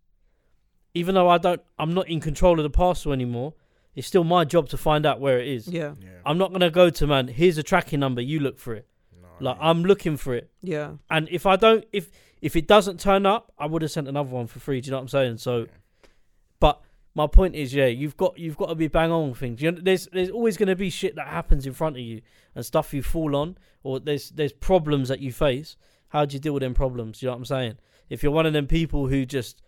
Even though I don't I'm not in control of the parcel anymore, it's still my job to find out where it is. Yeah. Yeah. I'm not gonna go to man, here's a tracking number, you look for it. No, Like. I'm looking for it. Yeah. And if I don't, if if it doesn't turn up, I would have sent another one for free. Do you know what I'm saying? So, Yeah. but my point is, yeah, you've got you've got to be bang on with things. You know, there's there's always going to be shit that happens in front of you and stuff you fall on, or there's there's problems that you face. How do you deal with them problems? You know what I'm saying? If you're one of them people who just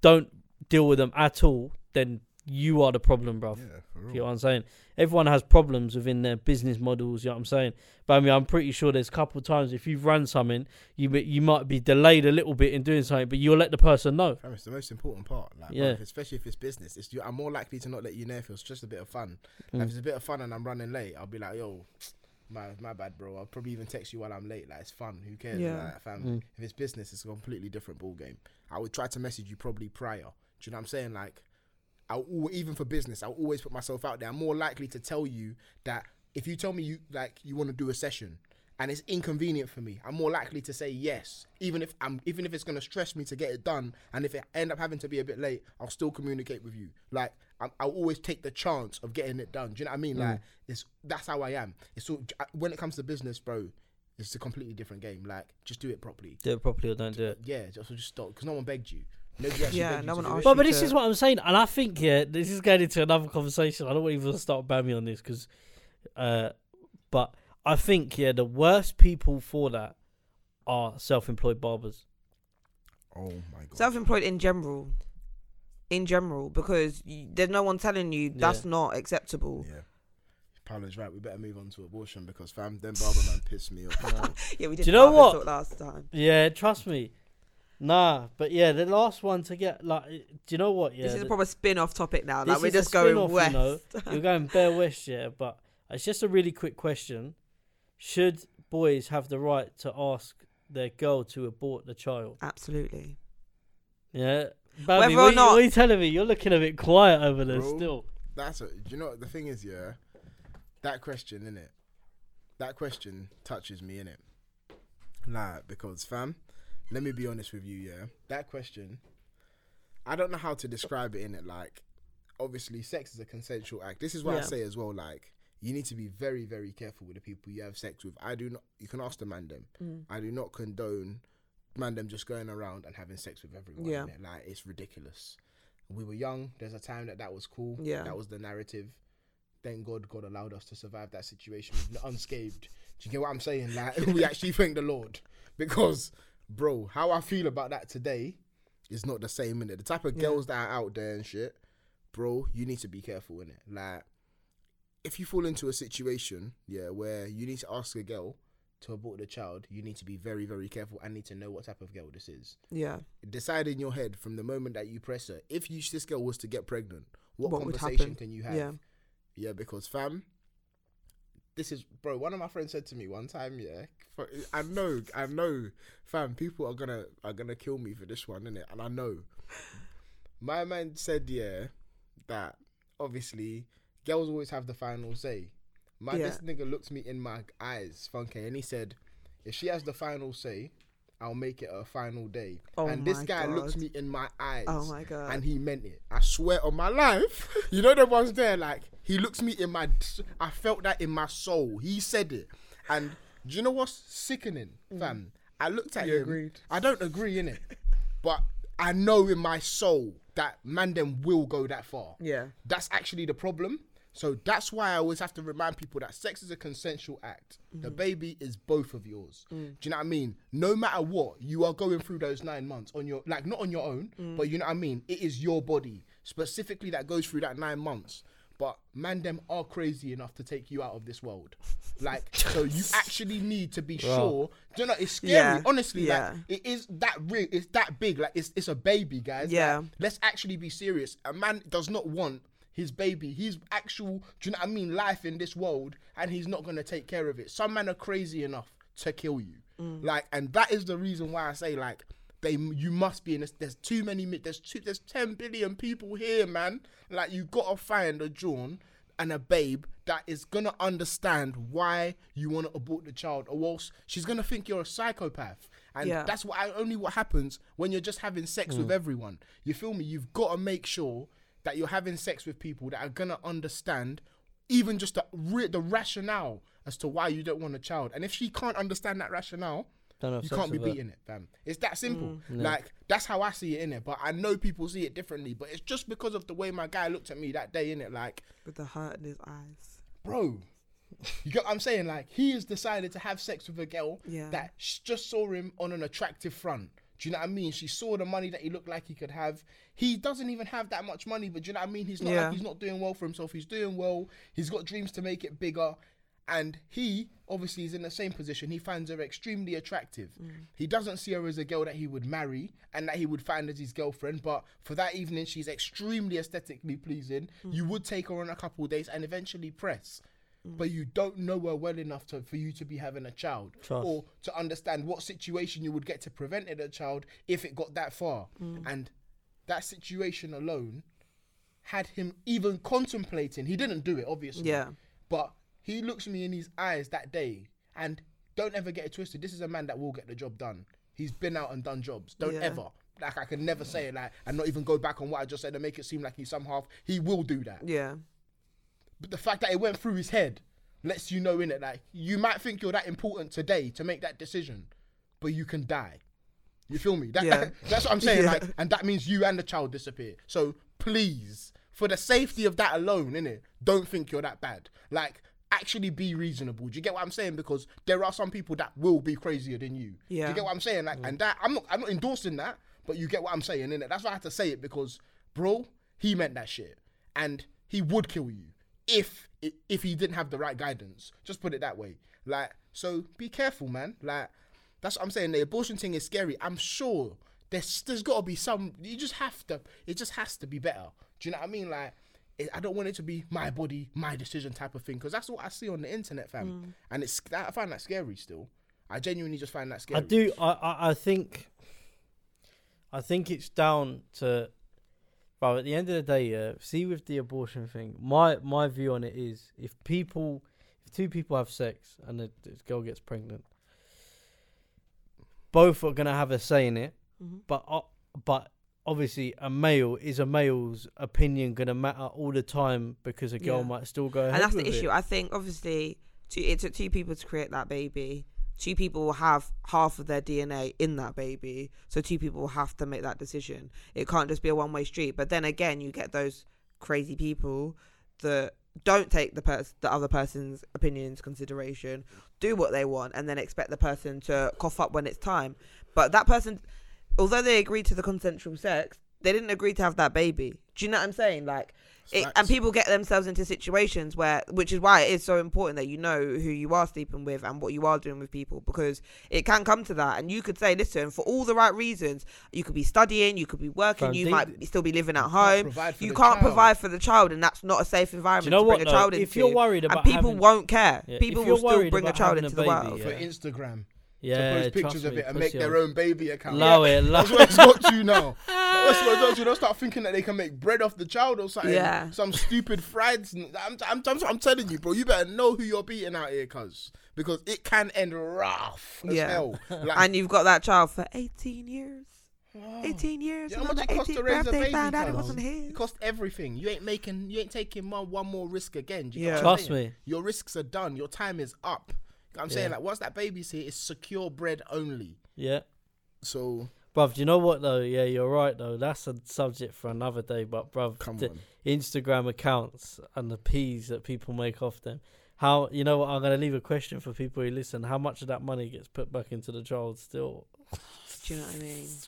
don't deal with them at all, then you are the problem, bruv. Yeah, for You know what I'm saying? Everyone has problems within their business models. You know what I'm saying? But I mean, I'm pretty sure there's a couple of times if you've run something, you you might be delayed a little bit in doing something, but you'll let the person know. Fam, it's the most important part. Like, Yeah. bruv, especially if it's business. It's I'm more likely to not let you know if it's just a bit of fun. Mm. Like, if it's a bit of fun and I'm running late, I'll be like, yo, my my bad, bro. I'll probably even text you while I'm late. Like it's fun. Who cares? Yeah. Like, fam. Mm. If it's business, it's a completely different ball game. I would try to message you probably prior. Do you know what I'm saying? Like, I'll even for business, I'll always put myself out there. I'm more likely to tell you that if you tell me you like you want to do a session and it's inconvenient for me, I'm more likely to say yes, even if I'm even if it's gonna stress me to get it done. And if it end up having to be a bit late, I'll still communicate with you. Like I'm, I'll always take the chance of getting it done. Do you know what I mean? Mm. Like it's that's how I am. It's so when it comes to business, bro. It's a completely different game. Like, just do it properly. Do it properly or don't do it. Yeah, just just stop because no one begged you. Nobody actually Yeah, no one asked. But, but this to- is what I'm saying, and I think yeah, this is going into another conversation. I don't want to even start bamming on this because, uh, but I think yeah, the worst people for that are self-employed barbers. Oh my god. Self-employed in general, in general, because you, there's no one telling you that's Yeah. not acceptable. yeah. Paulo's right. We better move on to abortion because fam, them barber man pissed me off. Yeah, we did. Do you know what? last time? Yeah, trust me. Nah, but yeah, the last one to get like, do you know what? Yeah, this is a proper spin-off topic now. This Like we're just going spin-off, you west. know. you're going bare west, yeah. But it's just a really quick question: Should boys have the right to ask their girl to abort the child? Absolutely. Yeah. Whether Babby, or what, you- not- what are you telling me? You're looking a bit quiet over there Bro. still. That's a, do you know what the thing is, yeah. That question, in it, That question touches me, in it. Like, because fam, let me be honest with you, yeah. That question, I don't know how to describe it, innit? Like, obviously, sex is a consensual act. This is what I say as well. Like, you need to be very, very careful with the people you have sex with. I do not. You can ask the man them. Mm. I do not condone man them just going around and having sex with everyone. Yeah. innit? Like, it's ridiculous. We were young. There's a time that that was cool. Yeah. That was the narrative. Thank God God allowed us to survive that situation unscathed. Do you get what I'm saying? Like we actually thank the Lord because, bro, how I feel about that today is not the same in it. The type of Yeah. girls that are out there and shit, bro, you need to be careful in it. Like, if you fall into a situation, yeah, where you need to ask a girl to abort the child, you need to be very, very careful and need to know what type of girl this is Yeah. decide in your head from the moment that you press her if you this girl was to get pregnant what, What conversation can you have Yeah. yeah because fam this is bro one of my friends said to me one time yeah for- i know i know fam people are gonna are gonna kill me for this one innit? and i know my man said yeah that obviously girls always have the final say my Yeah. this nigga looked me in my eyes Funke and he said if she has the final say I'll make it a final day. Oh and this guy looks me in my eyes. Oh my god. And he meant it. I swear on my life. You know the ones there, like he looks me in my. I felt that in my soul. He said it, and do you know what's sickening, fam? I looked at Mm. You him. agreed. I don't agree in it, but I know in my soul that man will go that far. yeah. That's actually the problem. So that's why I always have to remind people that sex is a consensual act. The mm-hmm. baby is both of yours. Mm. Do you know what I mean? No matter what, you are going through those nine months on your like not on your own, mm. but you know what I mean. It is your body specifically that goes through that nine months. But man, them are crazy enough to take you out of this world. Like, so you actually need to be sure. Do you know? It's scary. Yeah, Honestly, yeah. like it is that real. It's that big. Like it's it's a baby, guys. Yeah. Like, let's actually be serious. A man does not want his baby, his actual, do you know what I mean, life in this world, and he's not gonna take care of it. Some men are crazy enough to kill you, mm. like, and that is the reason why I say like. They, you must be in this. There's too many. There's two. There's ten billion people here, man. Like you gotta find a John and a babe that is gonna understand why you want to abort the child, or else she's gonna think you're a psychopath. And Yeah. that's what I, only what happens when you're just having sex with mm. everyone. You feel me? You've got to make sure that you're having sex with people that are gonna understand even just the re- the rationale as to why you don't want a child. And if she can't understand that rationale, Don't you can't be beating it, fam. It's that simple. Mm. Like that's how I see it in it. But I know people see it differently. But it's just because of the way my guy looked at me that day in it. Like, With the hurt in his eyes. bro, you get what I'm saying? Like he has decided to have sex with a girl Yeah. that sh- just saw him on an attractive front. Do you know what I mean? She saw the money that he looked like he could have. He doesn't even have that much money, but do you know what I mean? He's not Yeah. like he's not doing well for himself. He's doing well. He's got dreams to make it bigger. And he obviously is in the same position. He finds her extremely attractive. Mm. He doesn't see her as a girl that he would marry and that he would find as his girlfriend. But for that evening, she's extremely aesthetically pleasing. Mm. You would take her on a couple of days and eventually press. But you don't know her well enough to, for you to be having a child Trust. or to understand what situation you would get to prevent it a child if it got that far. Mm. And that situation alone had him even contemplating. He didn't do it, obviously. Yeah. But he looks me in his eyes that day, and don't ever get it twisted. This is a man that will get the job done. He's been out and done jobs. Don't Yeah. ever. Like I can never say it like and not even go back on what I just said and make it seem like he's somehow he will do that. Yeah. But the fact that it went through his head lets you know in it like you might think you're that important today to make that decision, but you can die. You feel me? That, Yeah. that's what I'm saying. Yeah. Like, and that means you and the child disappear. So please, for the safety of that alone, innit, don't think you're that bad. Like, actually be reasonable. Do you get what I'm saying? Because there are some people that will be crazier than you. Yeah. Do you get what I'm saying? Like, and that I'm not I'm not endorsing that, but you get what I'm saying, innit? That's why I had to say it because, bro, he meant that shit, and he would kill you if if he didn't have the right guidance. Just put it that way. Like, so be careful, man. Like, that's what I'm saying. The abortion thing is scary. I'm sure there's there's got to be some. You just have to. It just has to be better. Do you know what I mean? Like, it, I don't want it to be my body, my decision type of thing because that's what I see on the internet, fam. Mm. And it's I find that scary still. I genuinely just find that scary. I do. I, I. I think. I think it's down to. Well, at the end of the day, yeah. See, with the abortion thing, my my view on it is, if people, if two people have sex and the, this girl gets pregnant, both are gonna have a say in it. Mhm. But uh, but obviously, a male is a male's opinion gonna matter all the time because a girl Yeah. might still go ahead. and that's the issue. It. I think obviously, two, it took two people to create that baby. Two people will have half of their DNA in that baby, so two people will have to make that decision. It can't just be a one-way street. But then again, you get those crazy people that don't take the pers- the other person's opinions consideration, do what they want, and then expect the person to cough up when it's time. But that person, although they agreed to the consensual sex, they didn't agree to have that baby. Do you know what I'm saying? Like, it, and people get themselves into situations where, which is why it is so important that you know who you are sleeping with and what you are doing with people because it can come to that. And you could say, listen, for all the right reasons, you could be studying, you could be working, Fam, you might still be living at can't home. You can't child. provide for the child, and that's not a safe environment you know to bring what, a though? child If into. you're worried about, and people having- won't care. Yeah, people will still bring a child having a into the world. yeah. for Instagram yeah, to post pictures trust of it and make it their own baby account. Allow it, allow That's what it's got to now. That's what it's got to. They'll start thinking that they can make bread off the child or something. Yeah. Some stupid fried. sn- I'm, I'm, I'm, I'm telling you, bro. You better know who you're beating out here, cuz. Because it can end rough as Yeah. hell. Like, and you've got that child for 18 years. 18 years. Yeah, and how much it cost to raise a baby, found out it wasn't his. It cost everything. You ain't making, you ain't taking one, one more risk again. You Yeah. get what I'm Trust me. Your risks are done. Your time is up. I'm saying like once that baby's here, it's secure bread only. Yeah. So Bruv, do you know what though? Yeah, you're right though. That's a subject for another day. But bruv, come the on. Instagram accounts and the peas that people make off them. How you know what? I'm gonna leave a question for people who listen. How much of that money gets put back into the child still? Do you know what I mean?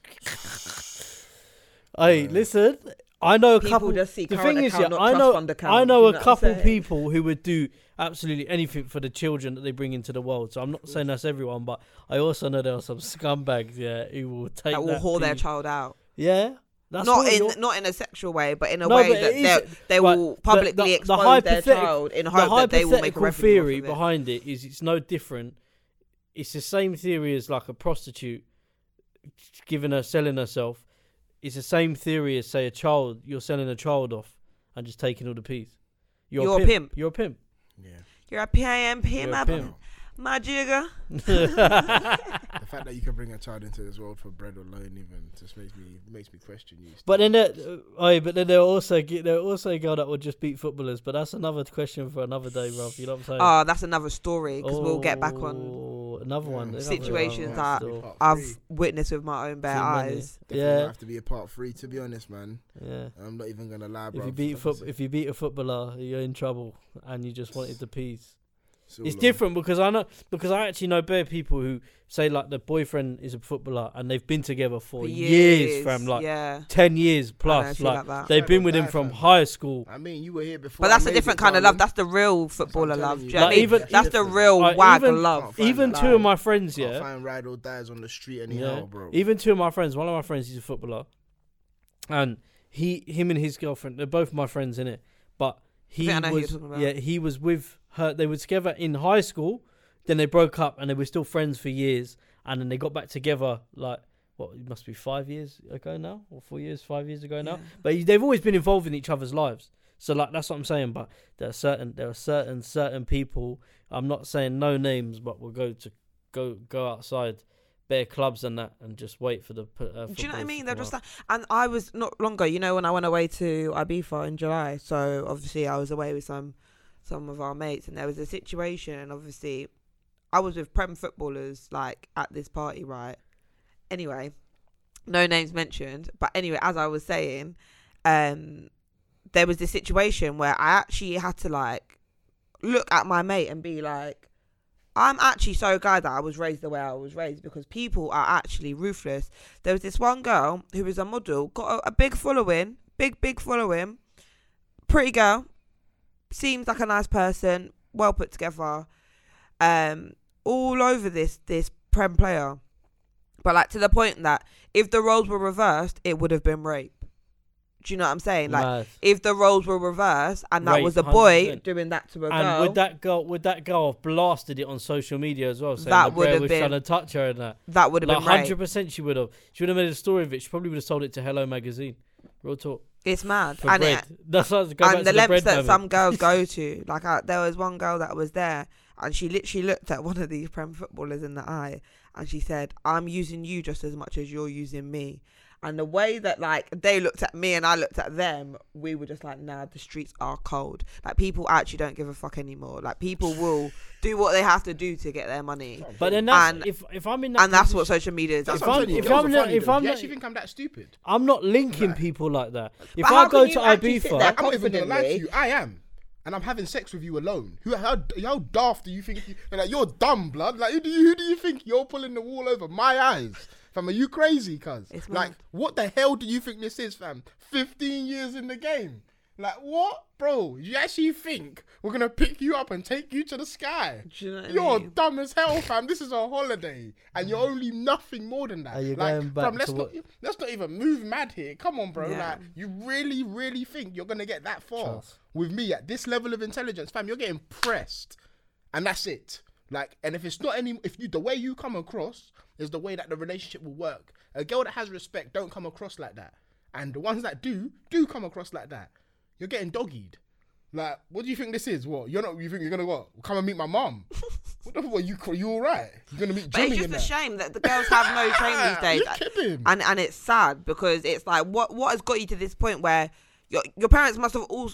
Hey, listen. I know a People couple. just see the thing is, yeah, I know. I know a couple people who would do absolutely anything for the children that they bring into the world. So I'm not saying that's everyone, but I also know there are some scumbags, yeah, who will take that will that haul their child out. Yeah, that's not in you're- not in a sexual way, but in a No, way that they right, will publicly the- the expose their child in the hope that they will make a theory off of it. behind it is it's no different. It's the same theory as like a prostitute giving her selling herself. It's the same theory as say a child you're selling a child off and just taking all the peas. You're, You're a a pimp. pimp. You're a pimp. Yeah. You're a PIMP, You're a pimp. My jigger. The fact that you can bring a child into this world for bread alone even just makes me makes me question you. But still. then, there, uh, oh, but then there also get there also a girl that would just beat footballers. But that's another question for another day, bruv. You know what I'm saying? Oh, that's another story because we'll get back on Oh, another one. Yeah. another Situations one that I've witnessed with my own bare Too eyes. Definitely Yeah. have to be a part three. To be honest, man, Yeah. I'm not even gonna lie, bro. If you beat foot, if you beat a footballer, you're in trouble, and you just wanted the peas. Still it's long. different because I know because I actually know bare people who say like the boyfriend is a footballer and they've been together for, For years, fam, like yeah. ten years I know, plus. Like, like that. they've been with him from fam. high school. I mean, you were here before. But that's a different kind of love. That's the real That's I'm footballer telling love. you. Do you know what I Like, mean? even- That's the real Like, wag even- love. Even two of my friends, yeah, find ride or dies on the street anyhow, Yeah. bro. even two of my friends. One of my friends, he's a footballer, and he, him and his girlfriend, they're both my friends in it. But he think I know who you're was, talking about. yeah, he was with her. They were together in high school. Then they broke up, and they were still friends for years. And then they got back together, like what? It must be five years ago now, or four years, five years ago now. Yeah. But they've always been involved in each other's lives. So like that's what I'm saying. But there are certain there are certain certain people. I'm not saying no names, but we'll go to go go outside bare clubs and that and just wait for the. Uh, Do you know what I mean? They're just like, and I was not long ago. You know, when I went away to Ibiza in July, so obviously I was away with some some of our mates, and there was a situation, and obviously I was with prem footballers like at this party, right? Anyway, no names mentioned, but anyway, as I was saying, um, there was this situation where I actually had to like look at my mate and be like. I'm actually so glad that I was raised the way I was raised because people are actually ruthless there was this one girl who was a model, got a, a big following, big big following, pretty girl, seems like a nice person, well put together, um, all over this this prem player, but like to the point that if the roles were reversed, it would have been rape. Do you know what I'm saying? Like Mad. if the roles were reversed and that Rape, was a boy 100%. doing that to a And girl, would that girl would that girl have blasted it on social media as well, saying That that would have was been- trying to touch her and that? that would have Like been rape. hundred percent, she would have. She would have made a story of it. She probably would have sold it to Hello Magazine. Real talk It's mad. for and bread. it, That's what, and to the lengths that famine. some girls go to. Like I, there was one girl that was there, and she literally looked at one of these prem footballers in the eye, and she said, "I'm using you just as much as you're using me." And the way that like they looked at me and I looked at them, we were just like, "Nah, the streets are cold. Like people actually don't give a fuck anymore. Like people will do what they have to do to get their money, But then that's And- if if I'm in that and that's what social media is. That's If I'm I'm- telling you. if I'm not- if. I'm you not- actually think I'm that stupid? I'm not linking Right. people like that. If But I go to you actually sit Ibiza, I'm not even gonna lie to you. I am. And I'm having sex with you alone. Who how how daft do you think you like you're dumb, blood? Like who do you who do you think you're pulling the wall over my eyes? Fam, are you crazy, cuz? Like, mad. what the hell do you think this is, fam? 15 years in the game. Like, what? Bro, you actually think we're gonna pick you up and take you to the sky? Do you know what I You're mean? dumb as hell, fam. This is a holiday, and you're mm. only nothing more than that. Are you like, going back fam, let's to not what- let's not even move mad here. Come on, bro. Yeah. Like, you really, really think you're gonna get that far Trust. with me at this level of intelligence, fam? You're getting pressed, and that's it. Like, and if it's not any, if you the way you come across is the way that the relationship will work. A girl that has respect don't come across like that, and the ones that do do come across like that. You're getting doggied. Like, what do you think this is? What you're not? You think you're gonna what? Come and meet my mom? what the? What you? You all right? You're gonna meet But it's Jimmy just a shame that the girls have no shame these days. You're kidding. and and it's sad because it's like what what has got you to this point where your your parents must have all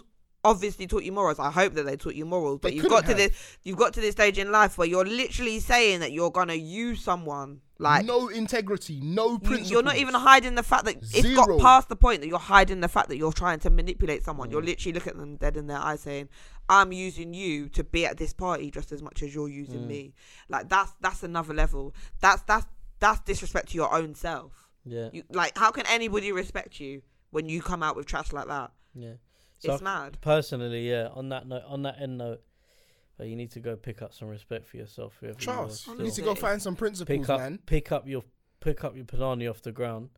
obviously taught you morals. I hope that they taught you morals, but They you've got to this you've got to this stage in life where you're literally saying that you're gonna use someone like. no integrity, no you- principles. You're not even hiding the fact that it's got past the point that you're hiding the fact that you're trying to manipulate someone. Mm. You're literally looking at them dead in their eyes saying, "I'm using you to be at this party just as much as you're using Mm. me." Like that's that's another level. That's that's that's disrespect to your own self. yeah, You like how can anybody respect you when you come out with trash like that? yeah. So It's mad. personally, yeah. On that note, on that end note, uh, you need to go pick up some respect for yourself. whoever you are Trust. still. You need to go find some principles, pick up, man. pick up your, pick up your panani off the ground.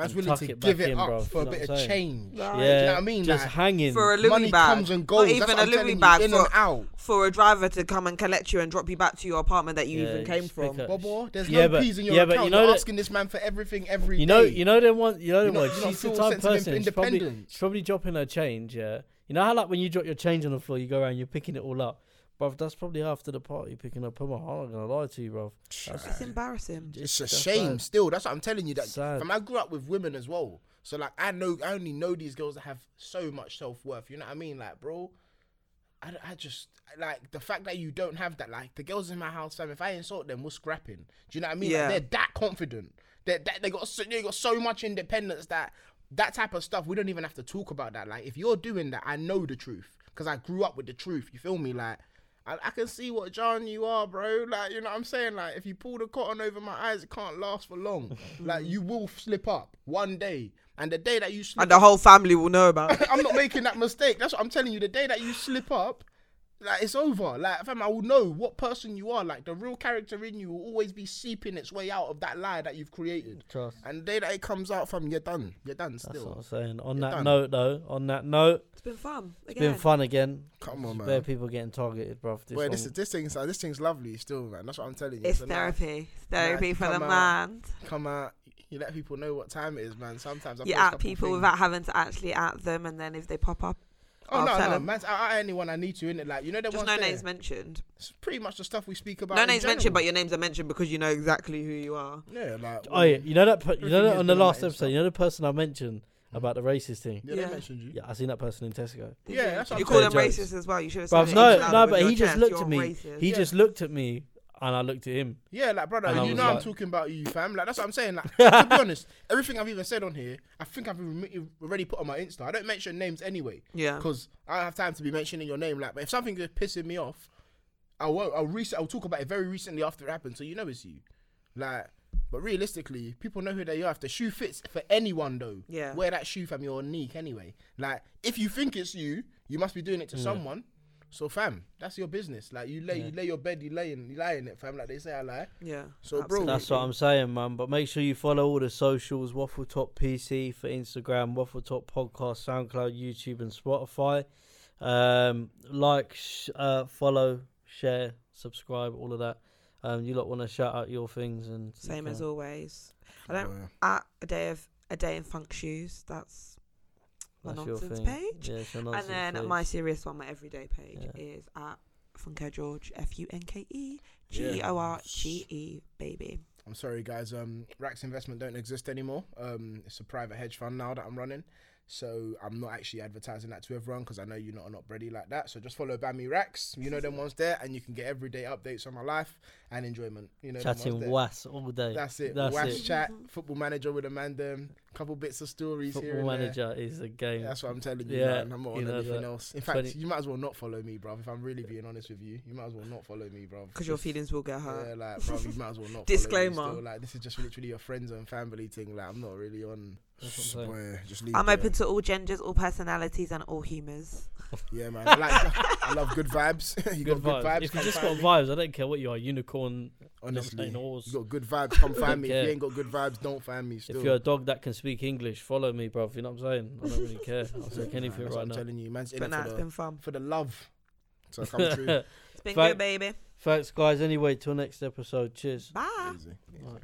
Man's and willing to it give it in, up bruv, for you a bit of saying? change. Right. Do you Yeah, know what I mean? just Like, hanging. For a Louis money bag, comes and goes. not even That's a what I'm Louis bag in for, and out. for a driver to come and collect you and drop you back to your apartment that you Yeah, even came from. pick up- Bobo, there's Yeah, no but- peas in your yeah, but account. you know You're that- asking this man for everything every You know, day. you know them one. You know You them don't- one. She's the a type of person. She's probably, she's probably dropping her change. Yeah. You know how like when you drop your change on the floor, you go around, you're picking it all up. Bruv, that's probably after the party picking up. I'm not gonna lie to you, bruv. That's- It's embarrassing. It's a that's shame. bad. Still, that's what I'm telling you. That Sad. fam, I grew up with women as well, so like I know, I only know these girls that have so much self worth. You know what I mean? Like, bro, I, I just like the fact that you don't have that. Like the girls in my house, fam. If I insult them, we're scrapping. Do you know what I mean? Yeah. Like, they're that confident. They they they got so, they got so much independence that that type of stuff we don't even have to talk about that. Like if you're doing that, I know the truth because I grew up with the truth. You feel me? Like. I, I can see what John you are, bro. Like, you know what I'm saying? Like, if you pull the cotton over my eyes, it can't last for long. like, you will slip up one day. And the day that you slip And the whole family will know about it. I'm not making that mistake. That's what I'm telling you. The day that you slip up, like it's over. Like fam, I will know what person you are. Like the real character in you will always be seeping its way out of that lie that you've created. Trust. And the day that it comes out from, you're done. You're done That's what. I'm saying. On You're that done. note, though, on that note, It's been fun. it's Again. been fun again. Come on, Bare man. people getting targeted, bruv. This, Wait, this is this thing's uh, this thing's lovely still, man. That's what I'm telling you. It's a nice- therapy. It's therapy nice for the come out. man. Come out. You let people know what time it is, man. Sometimes I You at people things. without having to actually at them, and then if they pop up, Oh I'll no, no, them. man. I, I anyone I need to in it. Like you know, the just no there. names mentioned. It's pretty much the stuff we speak about. No in names mentioned, but your names are mentioned because you know exactly who you are. yeah, like Oh yeah, you know that. Per- you know that is on the last episode. Insta. You know the person I mentioned hmm. about the racist thing. yeah, Yeah. they mentioned you. Yeah, I seen that person in Tesco. Yeah, you? that's what you I'm call them racist as well. You should have Bruv, no, no, but he just looked you're at me. racist. He Yeah. just looked at me, and I looked at him. Yeah, like brother, you was know I'm talking about you, fam. Like that's what I'm saying. Like to be honest, everything I've even said on here, I think I've rem- already put on my Insta. I don't mention names anyway yeah. because I don't have time to be mentioning your name. Like, but if something is pissing me off, I won't. I'll rec- I'll talk about it very recently after it happened, so you know it's you. Like, but realistically, people know who they are. If the shoe fits for anyone, though, Yeah. wear that shoe, from your neck unique anyway. Like, if you think it's you, you must be doing it to someone. So, fam, that's your business. Like, you lay, you lay your bed, you lay in, you lie in it, fam. Like they say, I lie. Yeah. So, bro. That's what I'm saying, man. But make sure you follow all the socials: Waffletop PC for Instagram, Waffletop Podcast, SoundCloud, YouTube, and Spotify. Um, like, sh- uh, follow, share, subscribe, all of that. Um, you lot want to shout out your things and Same as always. I don't Uh, at a day of a day in Funke's shoes. That's my That's nonsense page. Yeah, it's your and then page. my serious one, my everyday page, Yeah. is at Funke George F U N K E G E O R G E baby. I'm sorry, guys. Um, Rax Investment don't exist anymore. Um, it's a private hedge fund now that I'm running. So I'm not actually advertising that to everyone because I know you lot are not ready like that. So just follow Bamiracks. You know them ones there, and you can get everyday updates on my life and enjoyment. You know chatting there. was all day. That's it. That's Wash it. chat, mm-hmm. football manager with a man, them, couple bits of stories here Football and manager is a game. That's what I'm telling you. Yeah, man. I'm not on anything that. else. In fact, 20 you might as well not follow me, bruv. If I'm really being honest with you, you might as well not follow me, bruv. Because your feelings will get hurt. Yeah, like, bruv, you might as well not. Disclaimer. Follow me still. Like, this is just literally your friends and family thing. Like, I'm not really on. That's I'm just leave. I'm it open to all genders, all personalities, and all humours. Yeah, man. I like. I love good vibes. you Good got vibes. good vibes. If you come just find got me. vibes, I don't care what you are. Unicorn, honestly, jumping horse. you got good vibes. Come find me. If care. you ain't got good vibes, don't find me. Still. If you're a dog that can speak English, follow me, bruv. You know what I'm saying? I don't really care. I'll take Man, anything that's what right I'm now. telling you, man's in But it nah, for it's the, been fun. for the love. So come true. It's been Fact- good, baby. Thanks, guys. Anyway, till next episode. Cheers. Bye. Easy. Right.